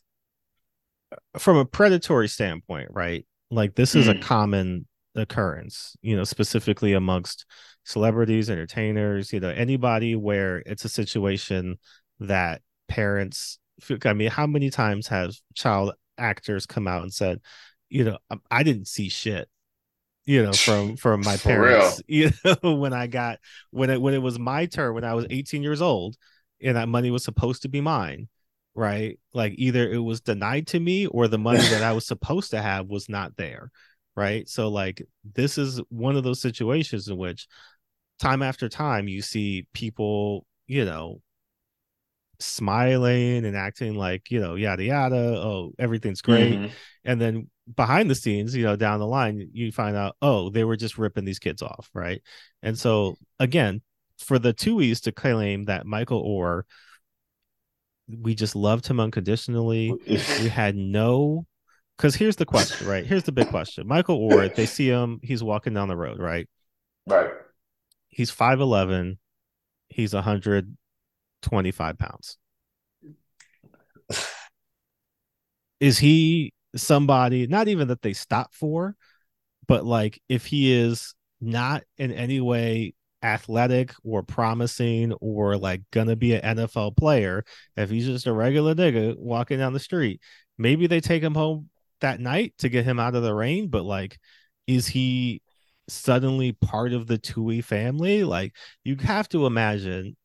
from a predatory standpoint, right? Like this is a Mm. common occurrence, you know, specifically amongst celebrities, entertainers, you know, anybody where it's a situation that parents I mean, how many times have child actors come out and said, you know, I, I didn't see shit, you know, from *laughs* from my parents, *laughs* you know, when I got when it when it was my turn when I was 18 years old and that money was supposed to be mine, right? Like either it was denied to me or the money that I was *laughs* supposed to have was not there, right? So like this is one of those situations in which time after time you see people, you know, smiling and acting like, you know, yada yada, oh, everything's great. Mhm. And then behind the scenes, you know, down the line, you find out, oh, they were just ripping these kids off, right? And so again, for the Tuohys to claim that Michael Oher, we just loved him unconditionally. *laughs* We had no because here's the question, right? Here's the big question. Michael Oher, they see him, he's walking down the road, right? right He's 5'11, he's 125 pounds. Is he somebody, not even that they stop for, but like if he is not in any way athletic or promising or like gonna be an NFL player, if he's just a regular nigga walking down the street, maybe they take him home that night to get him out of the rain. But like, is he suddenly part of the Tuohy family? Like, you have to imagine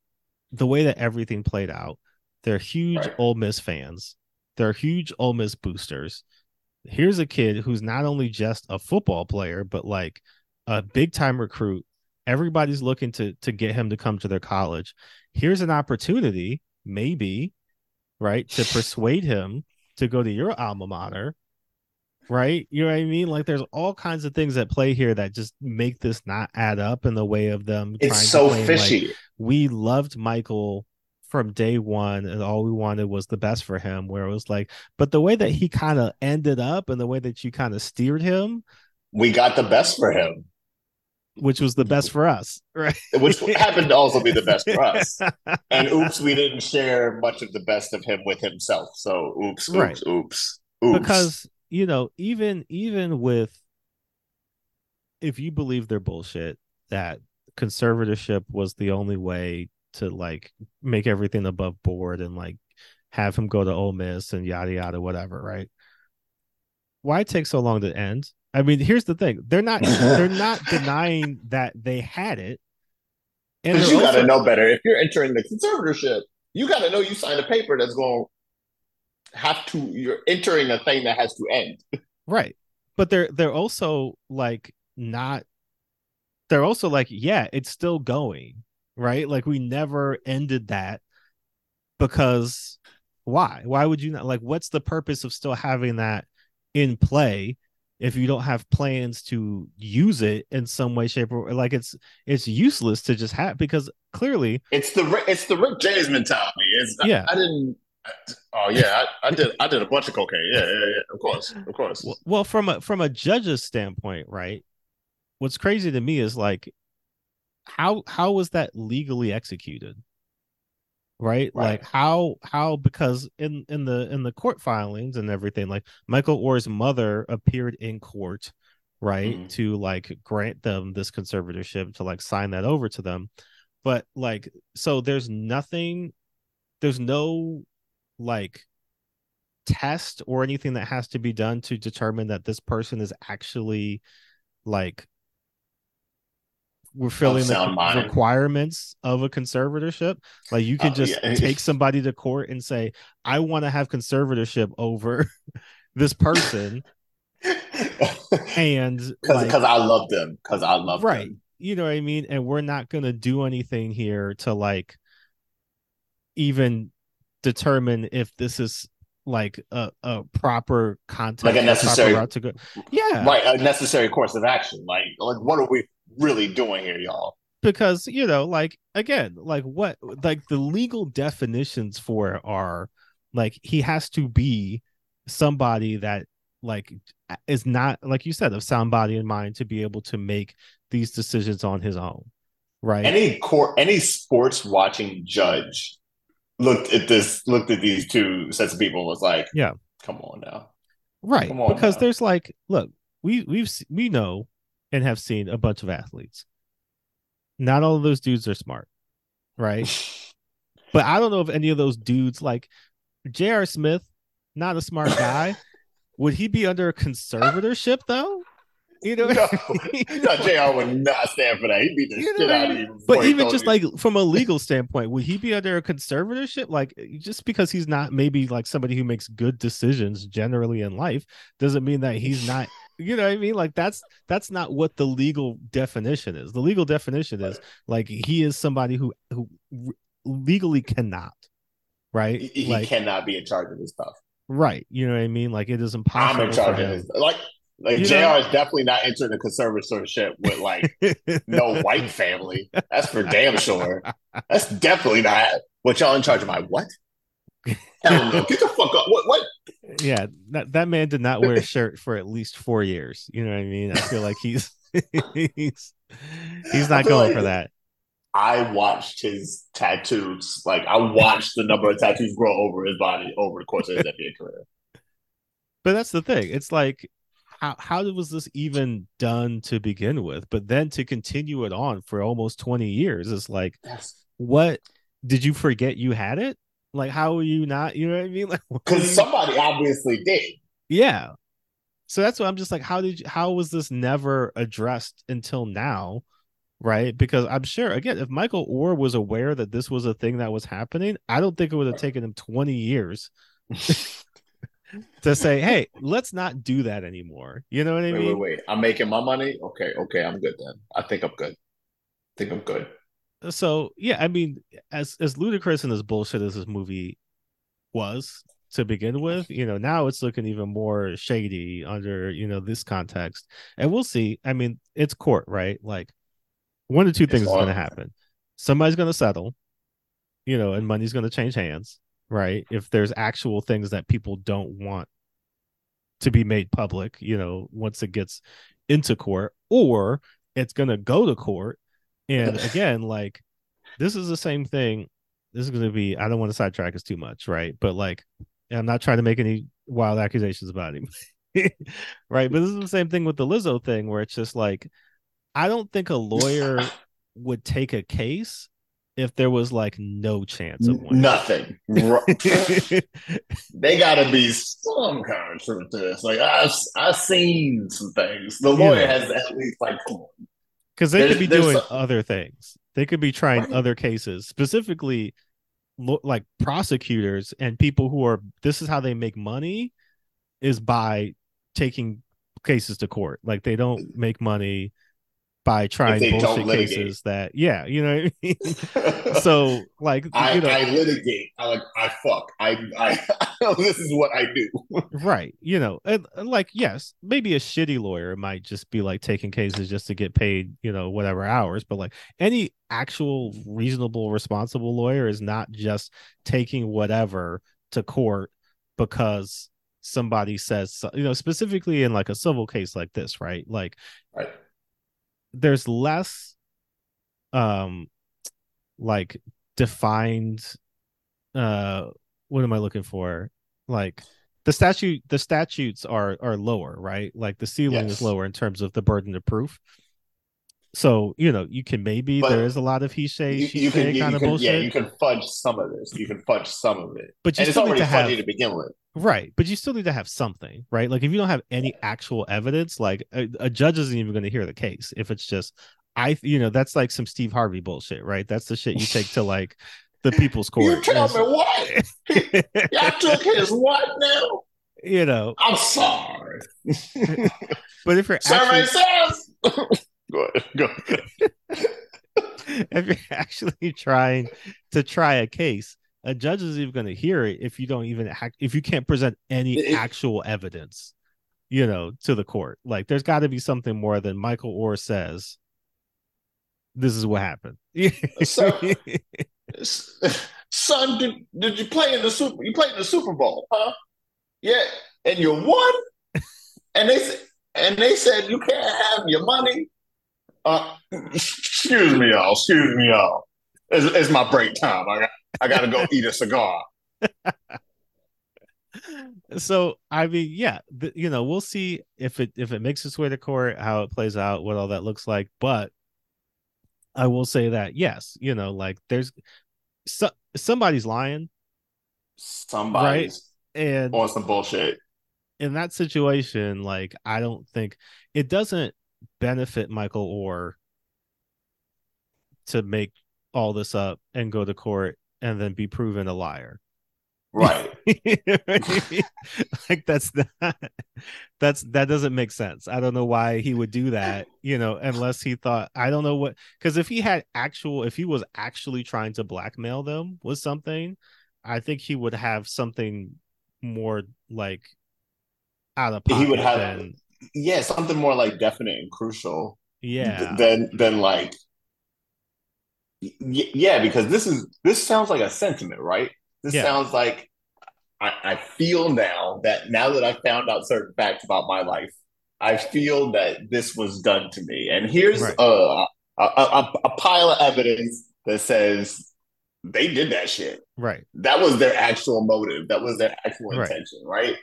the way that everything played out. They're huge Right. Ole Miss fans. They're huge Ole Miss boosters. Here's a kid who's not only just a football player, but like a big time recruit. Everybody's looking to to get him to come to their college. Here's an opportunity, maybe, right, to *laughs* persuade him to go to your alma mater, right? You know what I mean? Like, there's all kinds of things at play here that just make this not add up in the way of them. It's so claim, like, fishy. We loved Michael from day one, and all we wanted was the best for him. Where it was like, but the way that he kind of ended up, and the way that you kind of steered him, we got the best for him, which was the best for us, *laughs* right? which happened to also be the best for us. *laughs* And oops, we didn't share much of the best of him with himself. So oops, oops, Right. oops, oops. because you know even even with if you believe their bullshit that conservatorship was the only way to like make everything above board and like have him go to Ole Miss and yada yada whatever, right? Why take so long to end? I mean, here's the thing: they're not *laughs* they're not denying that they had it, and Because you got to know better. If you're entering the conservatorship, you got to know you signed a paper that's going to have to. You're entering a thing that has to end. Right. But they're they're also like not they're also like, yeah, it's still going, right? Like we never ended that because why? Why would you not like what's the purpose of still having that in play if you don't have plans to use it in some way, shape, or like it's it's useless to just have because clearly It's the it's the Rick James mentality. It's, I- Yeah. I, didn't. Oh yeah, I, I did. I did a bunch of cocaine. Yeah, yeah, yeah. Of course, of course. Well, well, from a from a judge's standpoint, right? What's crazy to me is like how how was that legally executed? Right? Right. Like how how because in in the in the court filings and everything, like Michael Oher's mother appeared in court, right, Mhm. to like grant them this conservatorship to like sign that over to them. But like so there's nothing there's no like test or anything that has to be done to determine that this person is actually like we're filling the requirements of a conservatorship like you can Uh, just yeah. take somebody to court and say i want to have conservatorship over *laughs* this person *laughs* and Because like, I love them. Because I love right them. you know what i mean and we're not going to do anything here to like even determine if this is like a, a proper content Like a necessary- route to go yeah Right, a necessary course of action. Like, like what are we really doing here, y'all? because you know like again like what like the legal definitions for it are like he has to be somebody that like is not like you said of sound body and mind to be able to make these decisions on his own right Any court, any sports watching judge looked at this, looked at these two sets of people, and was like, Yeah. come on now." right on because now. there's like look we we've we know and have seen a bunch of athletes not all of those dudes are smart right *laughs* but i don't know if any of those dudes like J.R. Smith not a smart guy *laughs* would he be under a conservatorship though you know no, *laughs* no, Jr. would not stand for that. He beat the You know shit out of you. but even just like from a legal standpoint would he be under a conservatorship like just because he's not maybe like somebody who makes good decisions generally in life doesn't mean that he's not you know what i mean like that's that's not what the legal definition is the legal definition is like he is somebody who who legally cannot right he, like cannot be in charge of this stuff. right you know what i mean like it is impossible. I'm in charge for of this. Like, like You Jr. know? is definitely not entering the conservatorship with like *laughs* no white family. That's for damn sure. That's definitely not. What y'all in charge of? My what? Hell no! Get the fuck up! What? What? Yeah that, that man did not wear a shirt for at least four years you know what i mean i feel like he's *laughs* he's he's not going like- for that I watched his tattoos. Like I watched the number of tattoos grow over his body over the course of his NBA career. but that's the thing it's like how how was this even done to begin with? But then to continue it on for almost 20 years is like Yes. what did you forget you had it? Like how are you not, you know what I mean? *laughs* Like Because somebody obviously did. yeah. So that's what I'm just like, how did you, how was this never addressed until now? Right. Because I'm sure, again, if Michael Oher was aware that this was a thing that was happening, I don't think it would have taken him 20 years *laughs* to say, hey, let's not do that anymore. You know what I Wait, mean? wait, wait. I'm making my money. Okay, okay, I'm good then. I think I'm good. I think I'm good. So yeah, I mean, as as ludicrous and as bullshit as this movie was to begin with, you know, now it's looking even more shady under you know this context, and we'll see. I mean, it's court, right? Like, one or two It's things is going to happen. Somebody's going to settle, you know, and money's going to change hands, right? If there's actual things that people don't want to be made public, you know, once it gets into court, or it's going to go to court. And *laughs* again, like this is the same thing. This is going to be, I don't want to sidetrack us too much, right? But like, I'm not trying to make any wild accusations about him, *laughs* right? But this is the same thing with the Lizzo thing where it's just like, I don't think a lawyer *laughs* would take a case if there was like no chance of winning. Nothing. They gotta be some kind of truth to this. Like I've I've seen some things. The lawyer Yeah. has at least like come on. Because they There's- could be doing some- other things. They could be trying Right. other cases, specifically like prosecutors and people who are. This is how they make money, is by taking cases to court. Like they don't uh, make money by trying bullshit cases. That yeah, you know what I mean. *laughs* so like I, you know, I litigate. I like I fuck. I I *laughs* this is what I do. *laughs* right you know and, and, like yes maybe a shitty lawyer might just be like taking cases just to get paid you know whatever hours but like any actual reasonable responsible lawyer is not just taking whatever to court because somebody says you know specifically in like a civil case like this right like Right. There's less um like defined uh what am i looking for like the statute the statutes are are lower right like the ceiling Yes. is lower in terms of the burden of proof so you know you can maybe But there is a lot of he say You, she you can, you kind of can bullshit yeah, you can fudge some of this. You can fudge some of it. but you and it's already to have funny to begin with. Right, but you still need to have something, right? Like if you don't have any actual evidence, like a, a judge isn't even going to hear the case if it's just I, you know, that's like some Steve Harvey bullshit, right? That's the shit you take to *laughs* like the people's court. You tell me what? *laughs* Y'all took his what now? you know, I'm sorry. *laughs* but if you're Survey actually, says. go ahead. Go ahead. if you're actually trying to try a case, a judge is even going to hear it if you don't even hack, if you can't present any It- actual evidence, you know, to the court. Like there's got to be something more than Michael Oher says. This is what happened. So- *laughs* *laughs* Son, did, did you play in the super? You played in the Super Bowl, huh? Yeah, and you won. And they and they said you can't have your money. Uh, *laughs* excuse me, y'all. Excuse me, y'all. It's, it's my break time. I got I got to go eat a cigar. *laughs* so I mean, yeah, you know, we'll see if it if it makes its way to court, how it plays out, what all that looks like. But I will say that yes, you know, like there's so, somebody's lying, Somebody's and on some bullshit. in that situation, like I don't think it doesn't benefit Michael Oher to make all this up and go to court and then be proven a liar. Right. *laughs* like that's not that's that doesn't make sense. I don't know why he would do that, you know, unless he thought I don't know what because if he had actual if he was actually trying to blackmail them with something, I think he would have something more like out of pocket He would have than yeah, something more like definite and crucial. yeah. than than like yeah because this is this sounds like a sentiment right this Yeah. sounds like I, I feel now that now that i found out certain facts about my life i feel that this was done to me and here's Right. a, a, a a pile of evidence that says they did that shit right. that was their actual motive that was their actual Right. intention right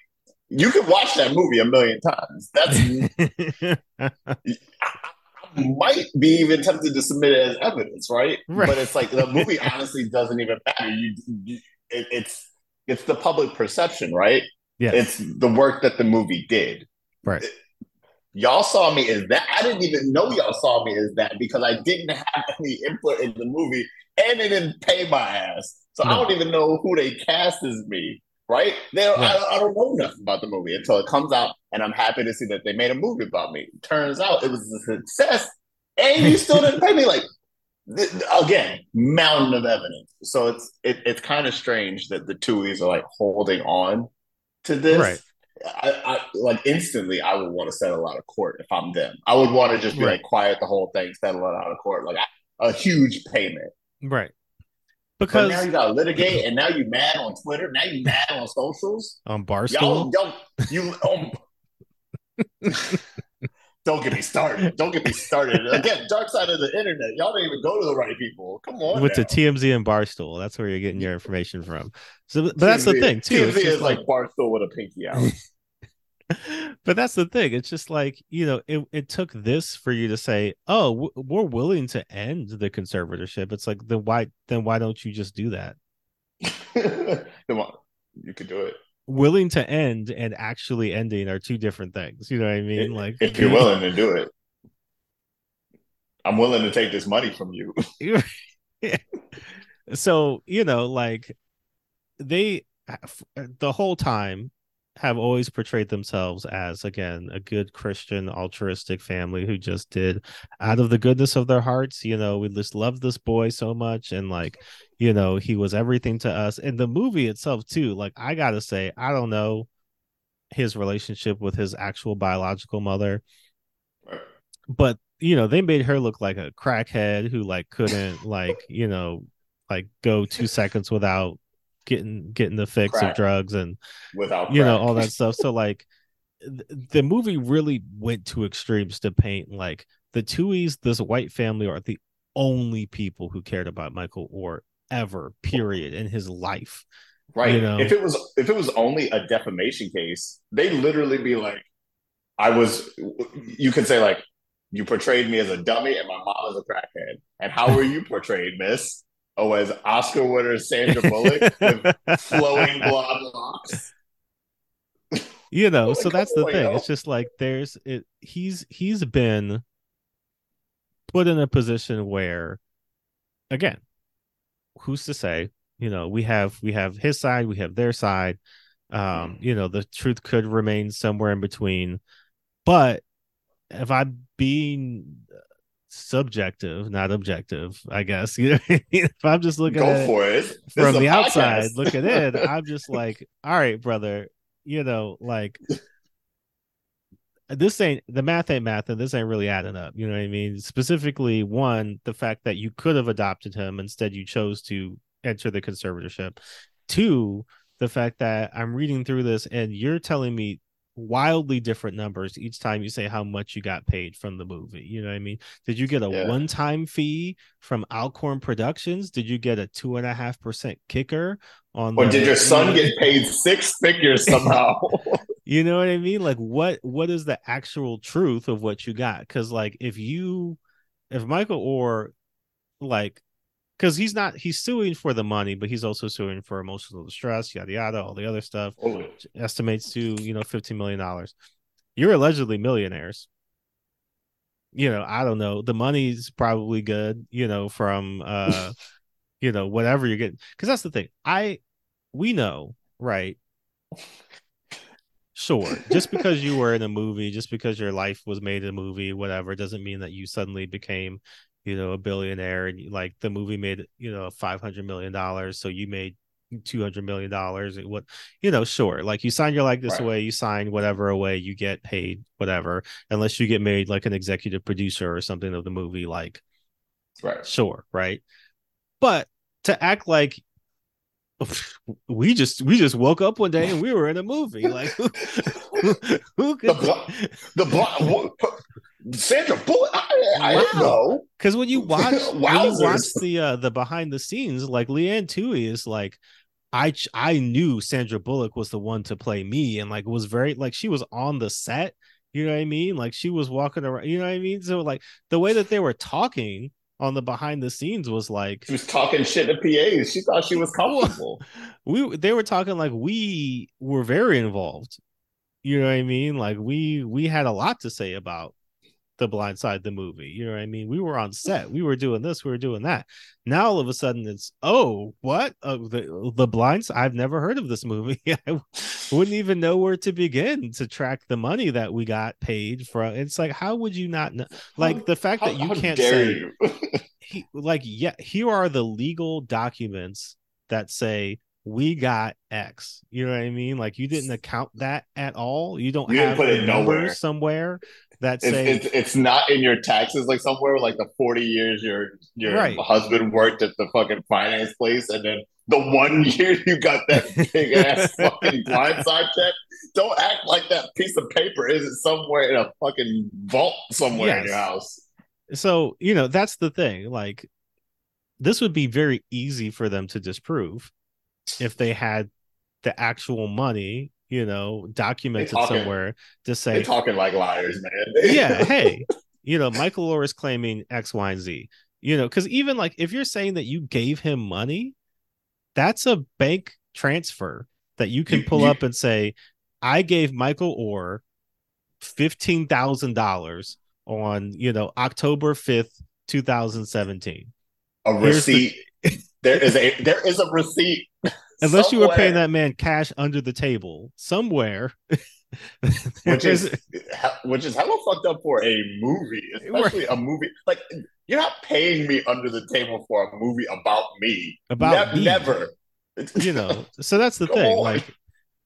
You can watch that movie a million times. That's *laughs* I *laughs* might be even tempted to submit it as evidence, right? Right. But it's like the movie *laughs* honestly doesn't even matter. You, you it, it's it's the public perception, right? yeah, It's the work that the movie did. right. Y'all saw me as that. I didn't even know y'all saw me as that because I didn't have any input in the movie and they didn't pay my ass. So I don't even know who they cast as me, right? They don't, I, I don't know nothing about the movie until it comes out, and I'm happy to see that they made a movie about me. Turns out it was a success, and you still didn't pay me. Like th- again, mountain of evidence. So it's it, it's kind of strange that the Tuohys are like holding on to this. Right. I, I like instantly. I would want to settle out of court if I'm them. I would want to just be Right. like quiet the whole thing, settle it out of court, like a huge payment. Right. But Because now you got to litigate, and now you mad on Twitter. Now you mad on socials. on Barstool, Y'all, y'all, you. Um, *laughs* don't get me started. Don't get me started. Again, dark side of the internet. Y'all don't even go to the right people. Come on. with now. the TMZ and Barstool, that's where you're getting your information from. So, but that's the thing too. TMZ is like Barstool with a pinky out. *laughs* *laughs* but that's the thing. It's just like you know, it, it took this for you to say, "Oh, w- we're willing to end the conservatorship." It's like then why then why don't you just do that? *laughs* Come on, you could do it. Willing to end and actually ending are two different things. You know what I mean? If- Like if you're willing to do it, I'm willing to take this money from you. *laughs* so you know, like they uh, uh, the whole time have always portrayed themselves as again a good Christian altruistic family who just did out of the goodness of their hearts. You know, we just love this boy so much, and like, you know, he was everything to us. And the movie itself too. Like, I gotta say, I don't know his relationship with his actual biological mother, but you know, they made her look like a crackhead who like couldn't like you know like go two seconds without getting getting the fix of drugs and Without you know all that *laughs* stuff so like th- the movie really went to extremes to paint like the Tuohys, this white family are the only people who cared about Michael Oher ever, period, in his life. Right. You know? If it was if it was only a defamation case, they'd literally be like, I was you could say like you portrayed me as a dummy and my mom as a crackhead. And how were you portrayed, miss? Oh, as Oscar winner Sandra Bullock with *laughs* flowing blonde locks. you know, so that's the thing. It's just like there's it he's he's been put in a position where again, who's to say, you know, we have we have his side, we have their side. Um, you know, the truth could remain somewhere in between. But if I'm being subjective, not objective, I guess, *laughs* you know, I mean? if I'm just looking Go at it for it. This from the outside podcast. looking *laughs* in, I'm just like, all right, brother, you know, like this ain't the math ain't math, and this ain't really adding up. You know what I mean? Specifically, one, the fact that you could have adopted him, instead you chose to enter the conservatorship. Two, the fact that I'm reading through this and you're telling me wildly different numbers each time you say how much you got paid from the movie. You know what I mean? Did you get a Yeah. one time fee from Alcon Productions? Did you get a two and a half percent kicker on Or the- did your son get paid six figures somehow? *laughs* *laughs* you know what I mean? Like what what is the actual truth of what you got? Because like if you if Michael Oher like because he's not he's suing for the money, but he's also suing for emotional distress, yada yada, all the other stuff. Which estimates to you know fifteen million dollars. You're allegedly millionaires. You know, I don't know. The money's probably good. You know, from uh, *laughs* you know whatever you're getting, because that's the thing. I we know right. Sure, just because you were in a movie, just because your life was made a movie, whatever, doesn't mean that you suddenly became, you know, a billionaire. And like the movie made, you know, five hundred million dollars, so you made two hundred million dollars. What you know, sure. Like you sign your likeness Right. away, you sign whatever away, you get paid whatever, unless you get made like an executive producer or something of the movie. Like right. sure, right? But to act like *laughs* we just we just woke up one day and we were in a movie, like who, *laughs* who, who The blo- the blonde *laughs* Sandra Bullock. I, I Wow. know. Because when you *laughs* watch when you watch the uh, the behind the scenes, like Leigh Anne Tuohy is like I I knew Sandra Bullock was the one to play me, and like was very like she was on the set. You know what I mean? Like she was walking around. You know what I mean? So like the way that they were talking on the behind the scenes was like She was talking shit to PAs. She thought she was comfortable. *laughs* we they were talking like we were very involved. You know what I mean? Like we we had a lot to say about the blind side the movie. You know what I mean? We were on set. We were doing this, we were doing that. Now all of a sudden it's oh, what? Uh, the the blind side I've never heard of this movie. *laughs* I wouldn't even know where to begin to track the money that we got paid from. It's like how would you not know? Like the fact How- that you can't say you? *laughs* he, like yeah here are the legal documents that say we got x you know what i mean like you didn't account that at all you don't You have put it nowhere. numbers somewhere that It's, say it's it's not in your taxes like somewhere like the 40 years your your Right. husband worked at the fucking finance place and then the one *laughs* year you got that big ass *laughs* fucking blindside check. Don't act like that piece of paper isn't somewhere in a fucking vault somewhere in your house. so you know that's the thing like this would be very easy for them to disprove if they had the actual money you know documented talking- somewhere to say They're talking like liars, man. *laughs* yeah, hey, you know, Michael Oher is claiming X, Y, and Z. You know, because even like if you're saying that you gave him money, that's a bank transfer that you can pull up and say, I gave Michael Oher fifteen thousand dollars on you know October fifth, two thousand seventeen. a Here's the- receipt. *laughs* there is a there is a receipt. Unless you were paying that man cash under the table somewhere. *laughs* which is which is hella fucked up for a movie, *laughs* especially a movie like you're not paying me under the table for a movie about me. About Ne- me. never. *laughs* you know so that's the thing on. like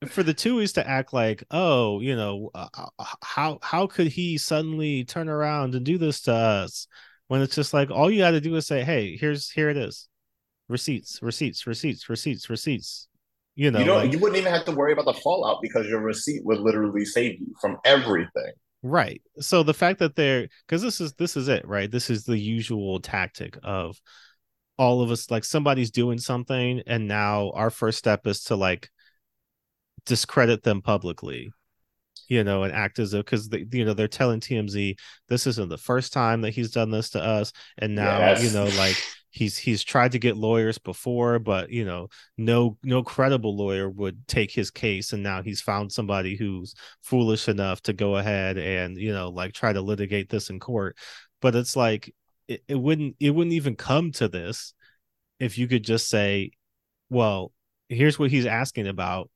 for the Tuohys to act like oh you know uh, uh, how how could he suddenly turn around and do this to us when it's just like all you got to do is say hey here's here it is receipts receipts receipts receipts receipts you know you don't. like- you wouldn't even have to worry about the fallout because your receipt would literally save you from everything. right so the fact that they're because this is this is it right this is the usual tactic of all of us like somebody's doing something and now our first step is to like discredit them publicly you know and act as if because they you know they're telling tmz this isn't the first time that he's done this to us and now Yes. you know like he's he's tried to get lawyers before but you know no no credible lawyer would take his case and now he's found somebody who's foolish enough to go ahead and you know like try to litigate this in court. But it's like it, it wouldn't it wouldn't even come to this if you could just say well here's what he's asking about.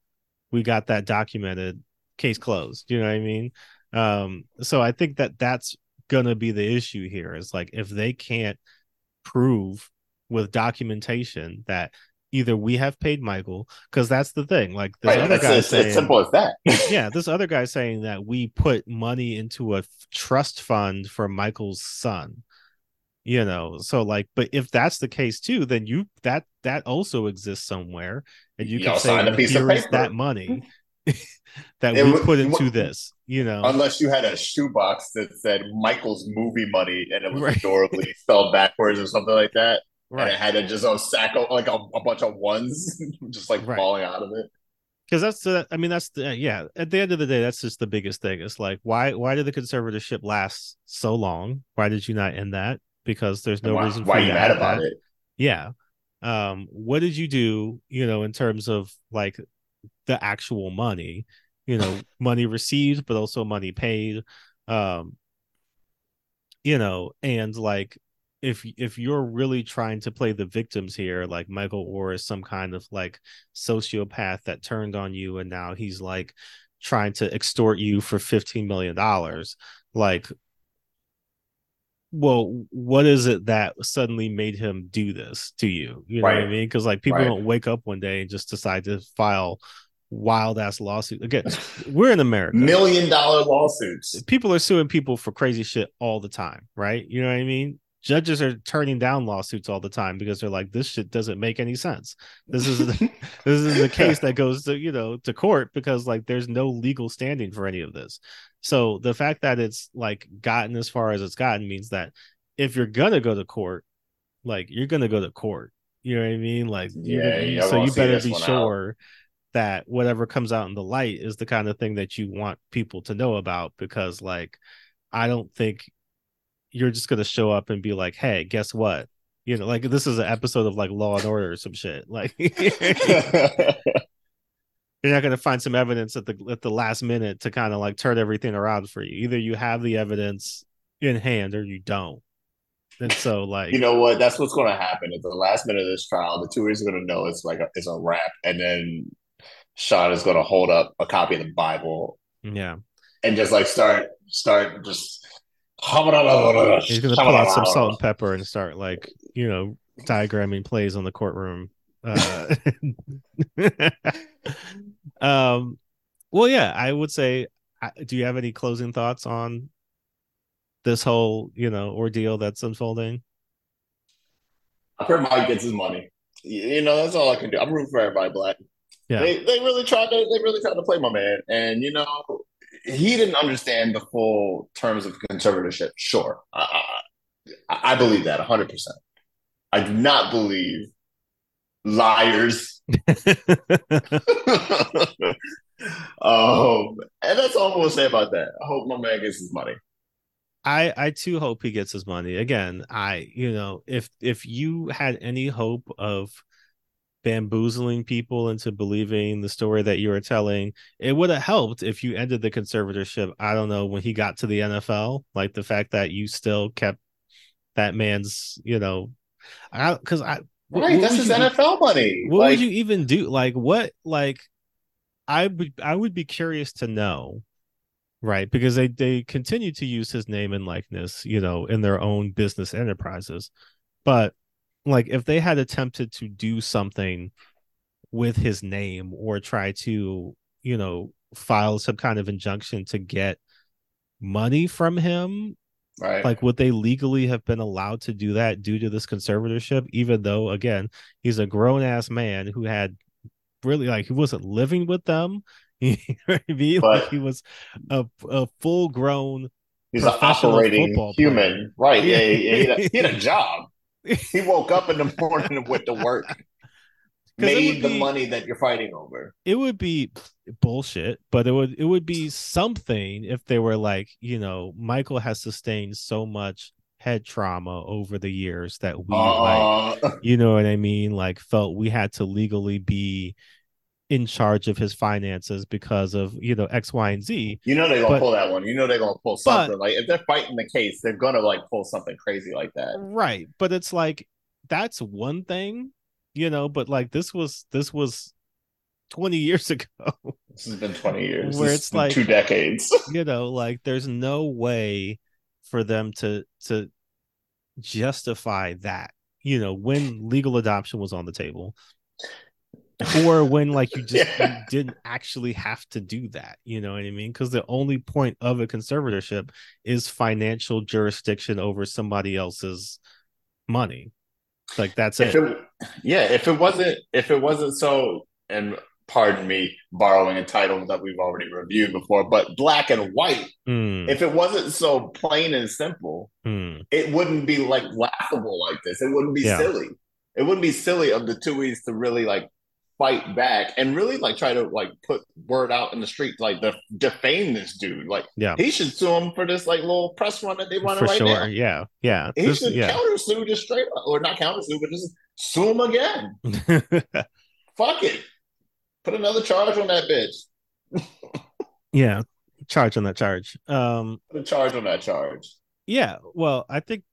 We got that documented. Case closed. You know what i mean? Um so i think that that's gonna be the issue here is like if they can't prove with documentation that either we have paid michael because that's the thing like this Right, other guy it's, saying it's simple as that. *laughs* yeah, this other guy saying that we put money into a trust fund for Michael's son. You know, so like, but if that's the case too, then you that that also exists somewhere, and you can Y'all say a piece of paper." that money *laughs* that we would- put into this. You know, Unless you had a shoebox that said Michael's movie money and it was Right. adorably *laughs* spelled backwards or something like that. And it had a, just a sack of like a, a bunch of ones *laughs* just like Right. falling out of it. Because that's the, I mean, that's the, yeah. At the end of the day, that's just the biggest thing. It's like, why, why did the conservatorship last so long? Why did you not end that? Because there's no why, reason why you mad about that. it? yeah um what did you do you know in terms of like the actual money you know *laughs* money received but also money paid. Um you know and like if if you're really trying to play the victims here like Michael Oher is some kind of like sociopath that turned on you and now he's like trying to extort you for 15 million dollars like well what is it that suddenly made him do this to you? You know what i mean? Because like people Right. don't wake up one day and just decide to file wild ass lawsuit. Again we're in america. Million dollar lawsuits. people are suing people for crazy shit all the time right? You know what i mean? Judges are turning down lawsuits all the time because they're like this shit doesn't make any sense. This is *laughs* this is the case that goes to you know to court because like there's no legal standing for any of this. So the fact that it's like gotten as far as it's gotten means that if you're gonna go to court like you're gonna go to court. You know what I mean? Like, Yeah, yeah, so you better be sure out. That whatever comes out in the light is the kind of thing that you want people to know about because, like, I don't think you're just gonna show up and be like, "Hey, guess what?" You know, like this is an episode of like Law and Order or some shit. *laughs* Like, *laughs* you're not gonna find some evidence at the at the last minute to kind of like turn everything around for you. Either you have the evidence in hand or you don't. And so, like, you know what? That's what's going to happen at the last minute of this trial. The two is going to know it's like a, it's a wrap, and then Sean is going to hold up a copy of the Bible yeah, and just like start start just. he's gonna pull out some salt and pepper and start like you know diagramming plays on the courtroom. Uh, *laughs* um, well, yeah, I would say. Do you have any closing thoughts on this whole you know ordeal that's unfolding? I pray Mike gets his money. You know, that's all I can do. I'm rooting for everybody black. Yeah. They they really tried to they really tried to play my man. And you know, he didn't understand the full terms of conservatorship. Sure. I I, I believe that hundred percent. I do not believe liars. *laughs* *laughs* um, and that's all I'm gonna say about that. I hope my man gets his money. I I too hope he gets his money. Again, I you know, if if you had any hope of bamboozling people into believing the story that you were telling, it would have helped if you ended the conservatorship. I don't know when he got to the NFL, like the fact that you still kept that man's, you know, I because I what- Right, what that's would his you NFL money. What like, would you even do? Like what? Like I would I would be curious to know, right? Because they they continue to use his name and likeness, you know, in their own business enterprises. But like if they had attempted to do something with his name or try to, you know, file some kind of injunction to get money from him right? like would they legally have been allowed to do that due to this conservatorship even though again he's a grown-ass man who had really like he wasn't living with them *laughs* you know I mean? like he was a, a full-grown He's an operating human, player. right? *laughs* Yeah, yeah, yeah. He, had a, he had a job. He woke up in the morning and went to work, *laughs* made would the money that you're fighting over. it would be bullshit but it would it would be something if they were like you know michael has sustained so much head trauma over the years that we like Uh, *laughs* you know what I mean? Like felt we had to legally be in charge of his finances because of you know X, Y, and Z. you know they're gonna But- pull that one. You know they're gonna pull But- something like if they're fighting the case, they're gonna like pull something crazy like that. Right. But it's like that's one thing, you know, but like this was this was 20 years *laughs* ago. This has been twenty years. Where it's like- two decades. *laughs* you know, like there's no way for them to to justify that, you know, when legal adoption was on the table. Or when like you *laughs* just Yeah. you didn't actually have to do that, you know what I mean? Because the only point of a conservatorship is financial jurisdiction over somebody else's money. Like that's if it. it, yeah, if it wasn't, if it wasn't so, and pardon me, borrowing a title that we've already reviewed before, but black and white. Mm, If it wasn't so plain and simple, mm. it wouldn't be like laughable like this. It wouldn't be Yeah. silly. It wouldn't be silly of the Tuohys to really like fight back and really like try to like put word out in the street, like the defame this dude. Like Yeah. he should sue him for this like little press run that they For right sure. now. Yeah. Yeah. He This- should yeah. counter sue just straight up, or not counter sue, but just sue him again. *laughs* Fuck it. Put another charge on that bitch. yeah. Charge on that charge. Um Put a charge on that charge. yeah well i think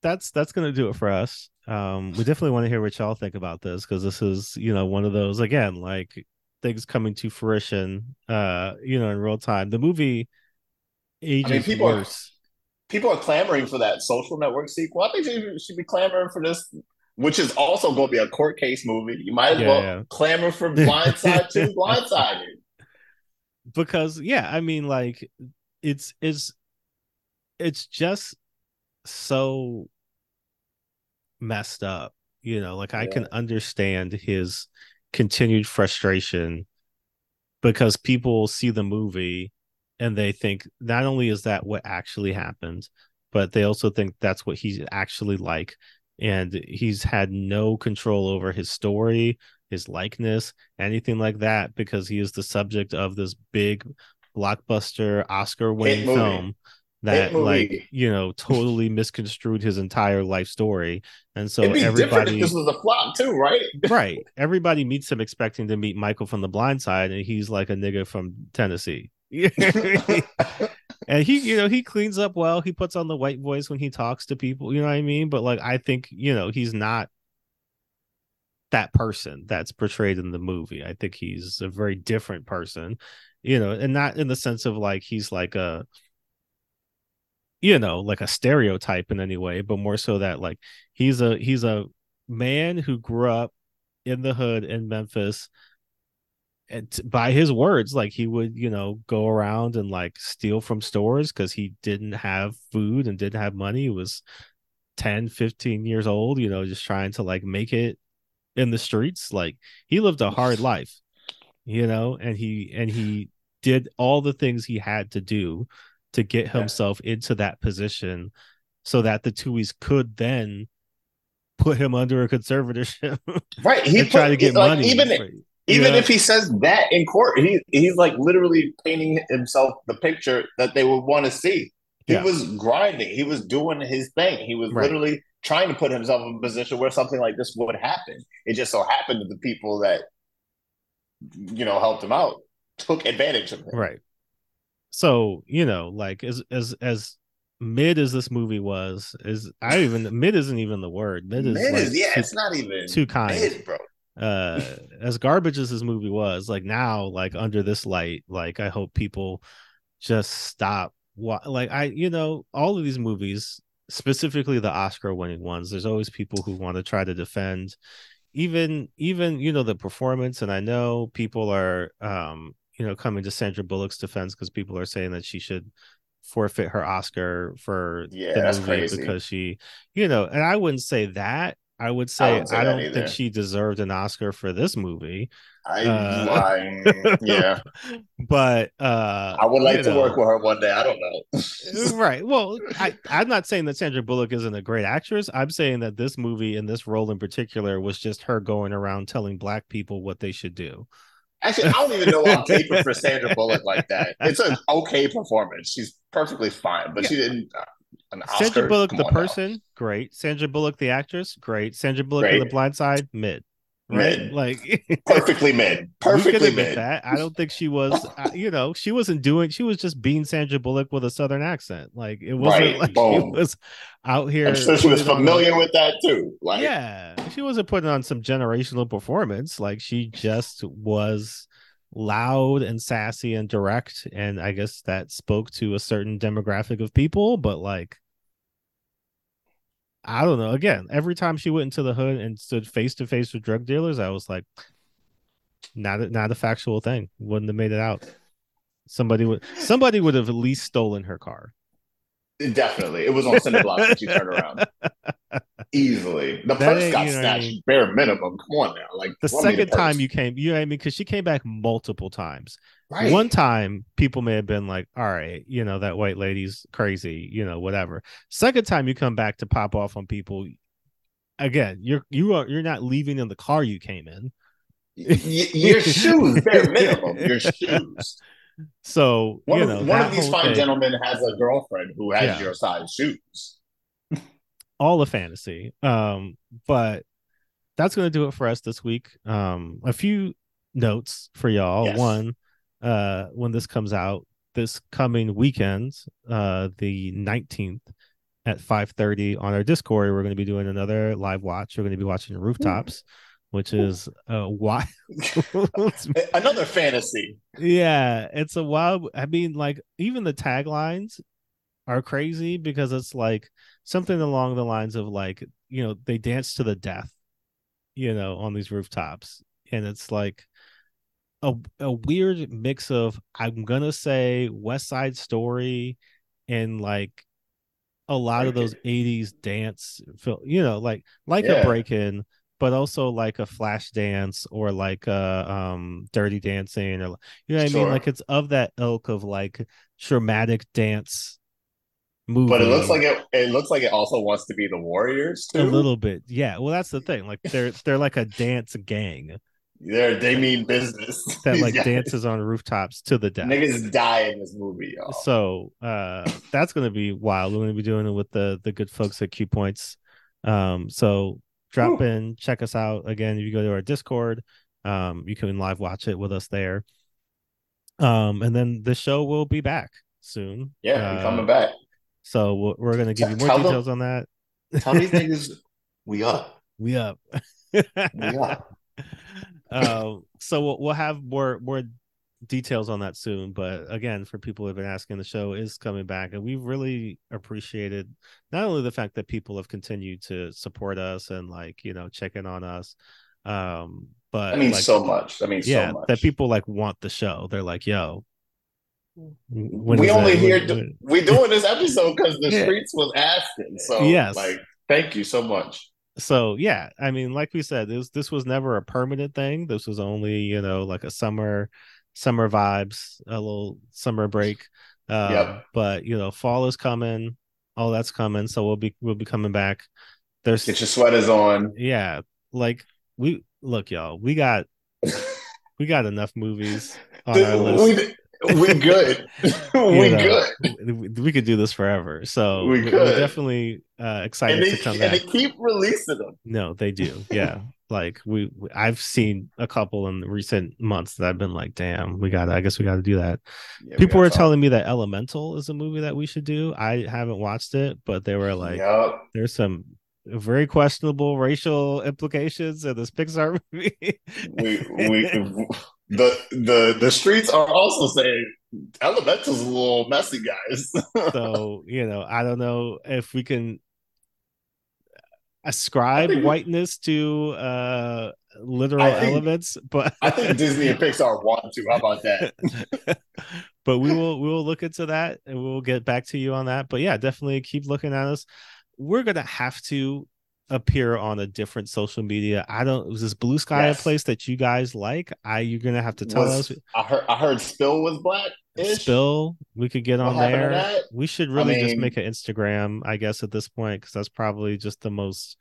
that's that's gonna do it for us um we definitely want to hear what y'all think about this because this is you know one of those again like things coming to fruition uh you know in real time the movie ages people are- People are clamoring for that social network sequel. I think they should be clamoring for this, which is also going to be a court case movie. You might as Yeah, well yeah. clamor for *laughs* Blindside 2, Blindsided. because yeah i mean like it's it's it's just so messed up you know like i can understand his continued frustration because people see the movie and they think not only is that what actually happened but they also think that's what he's actually like. And he's had no control over his story, his likeness, anything like that, because he is the subject of this big blockbuster Oscar-winning film that like you know totally misconstrued his entire life story. And so everybody this was a flop too, right? *laughs* right. Everybody meets him expecting to meet michael from the blind side and he's like a nigga from tennessee. *laughs* And he you know he cleans up well. He puts on the white voice when he talks to people you know what i mean? But like i think you know he's not that person that's portrayed in the movie. I think he's a very different person you know and not in the sense of like he's like a you know like a stereotype in any way but more so that like he's a he's a man who grew up in the hood in memphis and by his words like he would you know go around and like steal from stores because he didn't have food and didn't have money. He was 10 15 years old you know just trying to like make it in the streets. Like he lived a hard *sighs* life you know and he and he did all the things he had to do to get himself into that position so that the Tuohys could then put him under a conservatorship *laughs* Right. He try to get like, money Even for- even Yeah. if he says that in court, he he's like literally painting himself the picture that they would want to see. He Yeah. was grinding. He was doing his thing. He was Right. literally trying to put himself in a position where something like this would happen. It just so happened that the people that you know helped him out took advantage of him. right so you know like as as as mid as this movie was is i even *laughs* mid isn't even the word mid is Mid like is- yeah, too- it's not even too kind. mid, bro. uh as garbage as this movie was like now like under this light like i hope people just stop wa- like i you know all of these movies specifically the oscar winning ones there's always people who want to try to defend even even you know the performance and i know people are um you know coming to sandra bullock's defense because people are saying that she should forfeit her oscar for Yeah, the that's movie crazy. because she you know and i wouldn't say that i would say i, say that don't either. think she deserved an oscar for this movie I, Uh, I- yeah. *laughs* but uh I would like to know, work with her one day. I don't know. right well I, i'm not saying that sandra bullock isn't a great actress i'm saying that this movie and this role in particular was just her going around telling black people what they should do Actually, I don't even know why I'm caping for Sandra Bullock like that. It's an okay performance. She's perfectly fine, but she didn't. Uh, sandra bullock Come the on now. person great sandra bullock the actress great sandra bullock in the blind side mid right Mid. like *laughs* perfectly mid. Perfectly admit mid. that i don't think she was *laughs* uh, you know she wasn't doing she was just being sandra bullock with a southern accent like it wasn't Right, like she was out here I'm sure she was putting on- familiar with that too. Like, yeah she wasn't putting on some generational performance like she just was loud and sassy and direct and i guess that spoke to a certain demographic of people but like i don't know again every time she went into the hood and stood face to face with drug dealers i was like not a, not a factual thing wouldn't have made it out somebody would somebody would have at least stolen her car definitely. It was on cinder blocks when she turned around. *laughs* Easily. The That purse got what I mean? bare minimum. Come on now. Like the second time you came you know what i mean because she came back multiple times right. One time, people may have been like, "All right, you know that white lady's crazy, you know, whatever." Second time, you come back to pop off on people. Again, you're you are you're not leaving in the car you came in. Y- your *laughs* shoes, bare minimum. Your *laughs* shoes. So One, you of, know one of these fine thing, gentlemen has a girlfriend who has Yeah. your size shoes. All a fantasy. Um, but that's gonna do it for us this week. Um, a few notes for y'all. Yes. One, uh, when this comes out this coming weekend, uh, the nineteenth at five thirty on our Discord, we're going to be doing another live watch. We're going to be watching Rooftops, which is a wild. *laughs* Another fantasy. yeah, it's a wild. I mean, like even the taglines are crazy because it's like something along the lines of like you know they dance to the death, you know, on these rooftops, and it's like a a weird mix of I'm gonna say West Side Story and like a lot of those 80s dance fil- you know like like Yeah. a break-in but also like a Flashdance or like a um dirty dancing or you know what I mean? Like it's of that ilk of like traumatic dance movie. But it looks like it. It looks like it also wants to be the Warriors too. a little bit. Yeah. Well, that's the thing. Like they're they're like a dance gang They're, they mean business. that *laughs* like guys- dances on rooftops to the death. Niggas die in this movie, y'all. So uh that's gonna be wild. We're gonna be doing it with the the good folks at Queuepoints. Um so drop Ooh. in, check us out. Again, if you go to our Discord, um, you can live watch it with us there. Um, and then the show will be back soon. yeah, Uh, coming back. So we're, we're gonna give you more Tell them- details on that. Tell these *laughs* niggas we up. We up. We up. *laughs* um, so we'll, we'll have more more details on that soon. But again, for people who have been asking, the show is coming back, and we've really appreciated not only the fact that people have continued to support us and like you know check in on us, um, but I mean, like, so much. I mean, yeah, so much. that people like want the show. They're like, yo. When we only that? here. When- when- we doing this episode because the *laughs* Yeah. streets was asking. So, Yes. like, thank you so much. so yeah i mean like we said this this was never a permanent thing this was only you know like a summer summer vibes a little summer break uh Yep. but you know fall is coming all that's coming so we'll be we'll be coming back there's Get your sweaters on. yeah like we look y'all we got *laughs* we got enough movies on our list we, we good. *laughs* we know, good. we, we could do this forever so We we- could. we're definitely uh excited they, to come and back they keep releasing them. No, they do. Yeah. *laughs* like we, we- I've seen a couple in recent months that I've been like, damn, we got I guess we got to do that. Yeah, People gotta were telling me that Elemental is a movie that we should do. I haven't watched it, but they were like Yup. there's some very questionable racial implications in this Pixar *laughs* movie. we we the the the streets are also saying Elemental's a little messy, guys. *laughs* so, you know, I don't know if we can ascribe whiteness to uh literal think- elements, but I think Disney and Pixar want to. How about that? *laughs* but we will we will look into that and we'll get back to you on that. But yeah, definitely keep looking at us. We're gonna have to appear on a different social media. I don't was this Bluesky Yes. a place that you guys like? I you're gonna have to tell Was- us. I heard I heard Spill was black. Spill, we could get on there. We should really just mean- make an Instagram, I guess, at this point, because that's probably just the most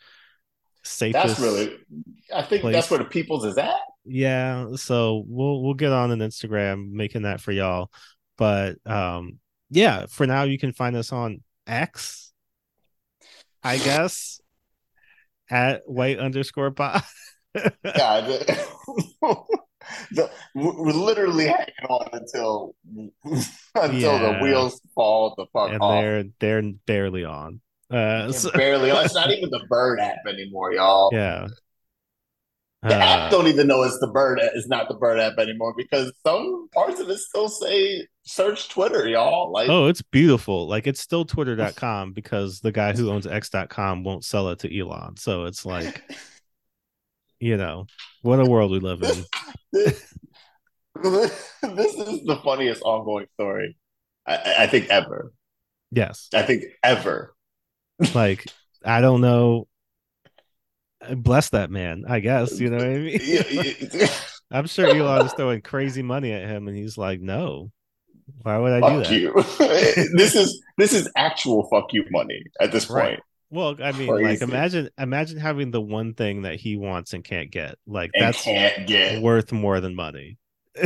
safest. That's really. I think place. that's where the people's is at. yeah so we'll we'll get on an instagram making that for y'all but um yeah for now you can find us on x i guess at white underscore pod *laughs* God, *laughs* the, we're literally hanging on until until Yeah. the wheels fall the fuck and off. they're they're barely on uh so- barely. It's not *laughs* even the Bird app anymore, y'all. yeah The app Uh, don't even know it's the Bird app. It's not the Bird app anymore because some parts of it still say search Twitter, y'all. Like, oh it's beautiful like it's still twitter.com *laughs* because the guy who owns x.com won't sell it to elon so it's like *laughs* you know what a world we live in this, *laughs* this is the funniest ongoing story I, I think ever. yes I think ever. like i don't know bless that man i guess you know what i mean *laughs* Yeah, i'm sure elon is throwing crazy money at him and he's like no why would i do that you. *laughs* this is this is actual fuck you money at this Right. point. well i mean like imagine imagine having the one thing that he wants and can't get like And that's get. worth more than money *laughs*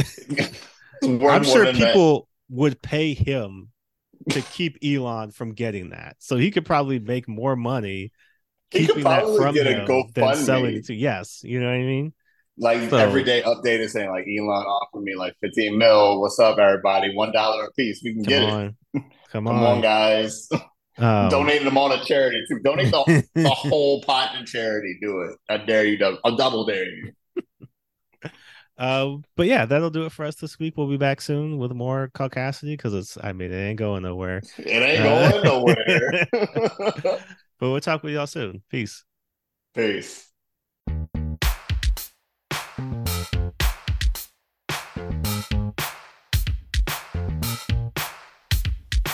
i'm sure than that. people would pay him to keep elon from getting that so he could probably make more money He could keeping that probably from get a than GoFundMe. selling it to yes you know what i mean like So- everyday update is saying like Elon offered me like 15 mil. What's up, everybody? One dollar a piece. We can get it. *laughs* come Come on, on, guys. Um, Donate them all to charity too. Donate the, *laughs* the whole pot to charity. Do it. I dare you. dou- I'll double dare you. Uh, *laughs* but yeah, that'll do it for us this week. We'll be back soon with more caucasity because it's, I mean, it ain't going nowhere. It ain't Uh, going nowhere. But we'll talk with y'all soon. Peace. Peace.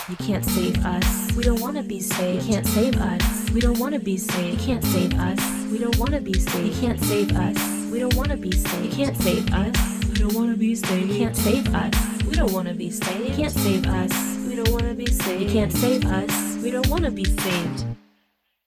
You can't save us. We don't want to be saved. You can't save us. We don't want to be saved. You can't save us. We don't want to be saved. You can't save us. We don't want to be saved. You can't save us. We don't want to be saved. You can't save us. We don't want to be saved. You can't save us. We don't want to be saved. You can't save us. We don't wanna be saved.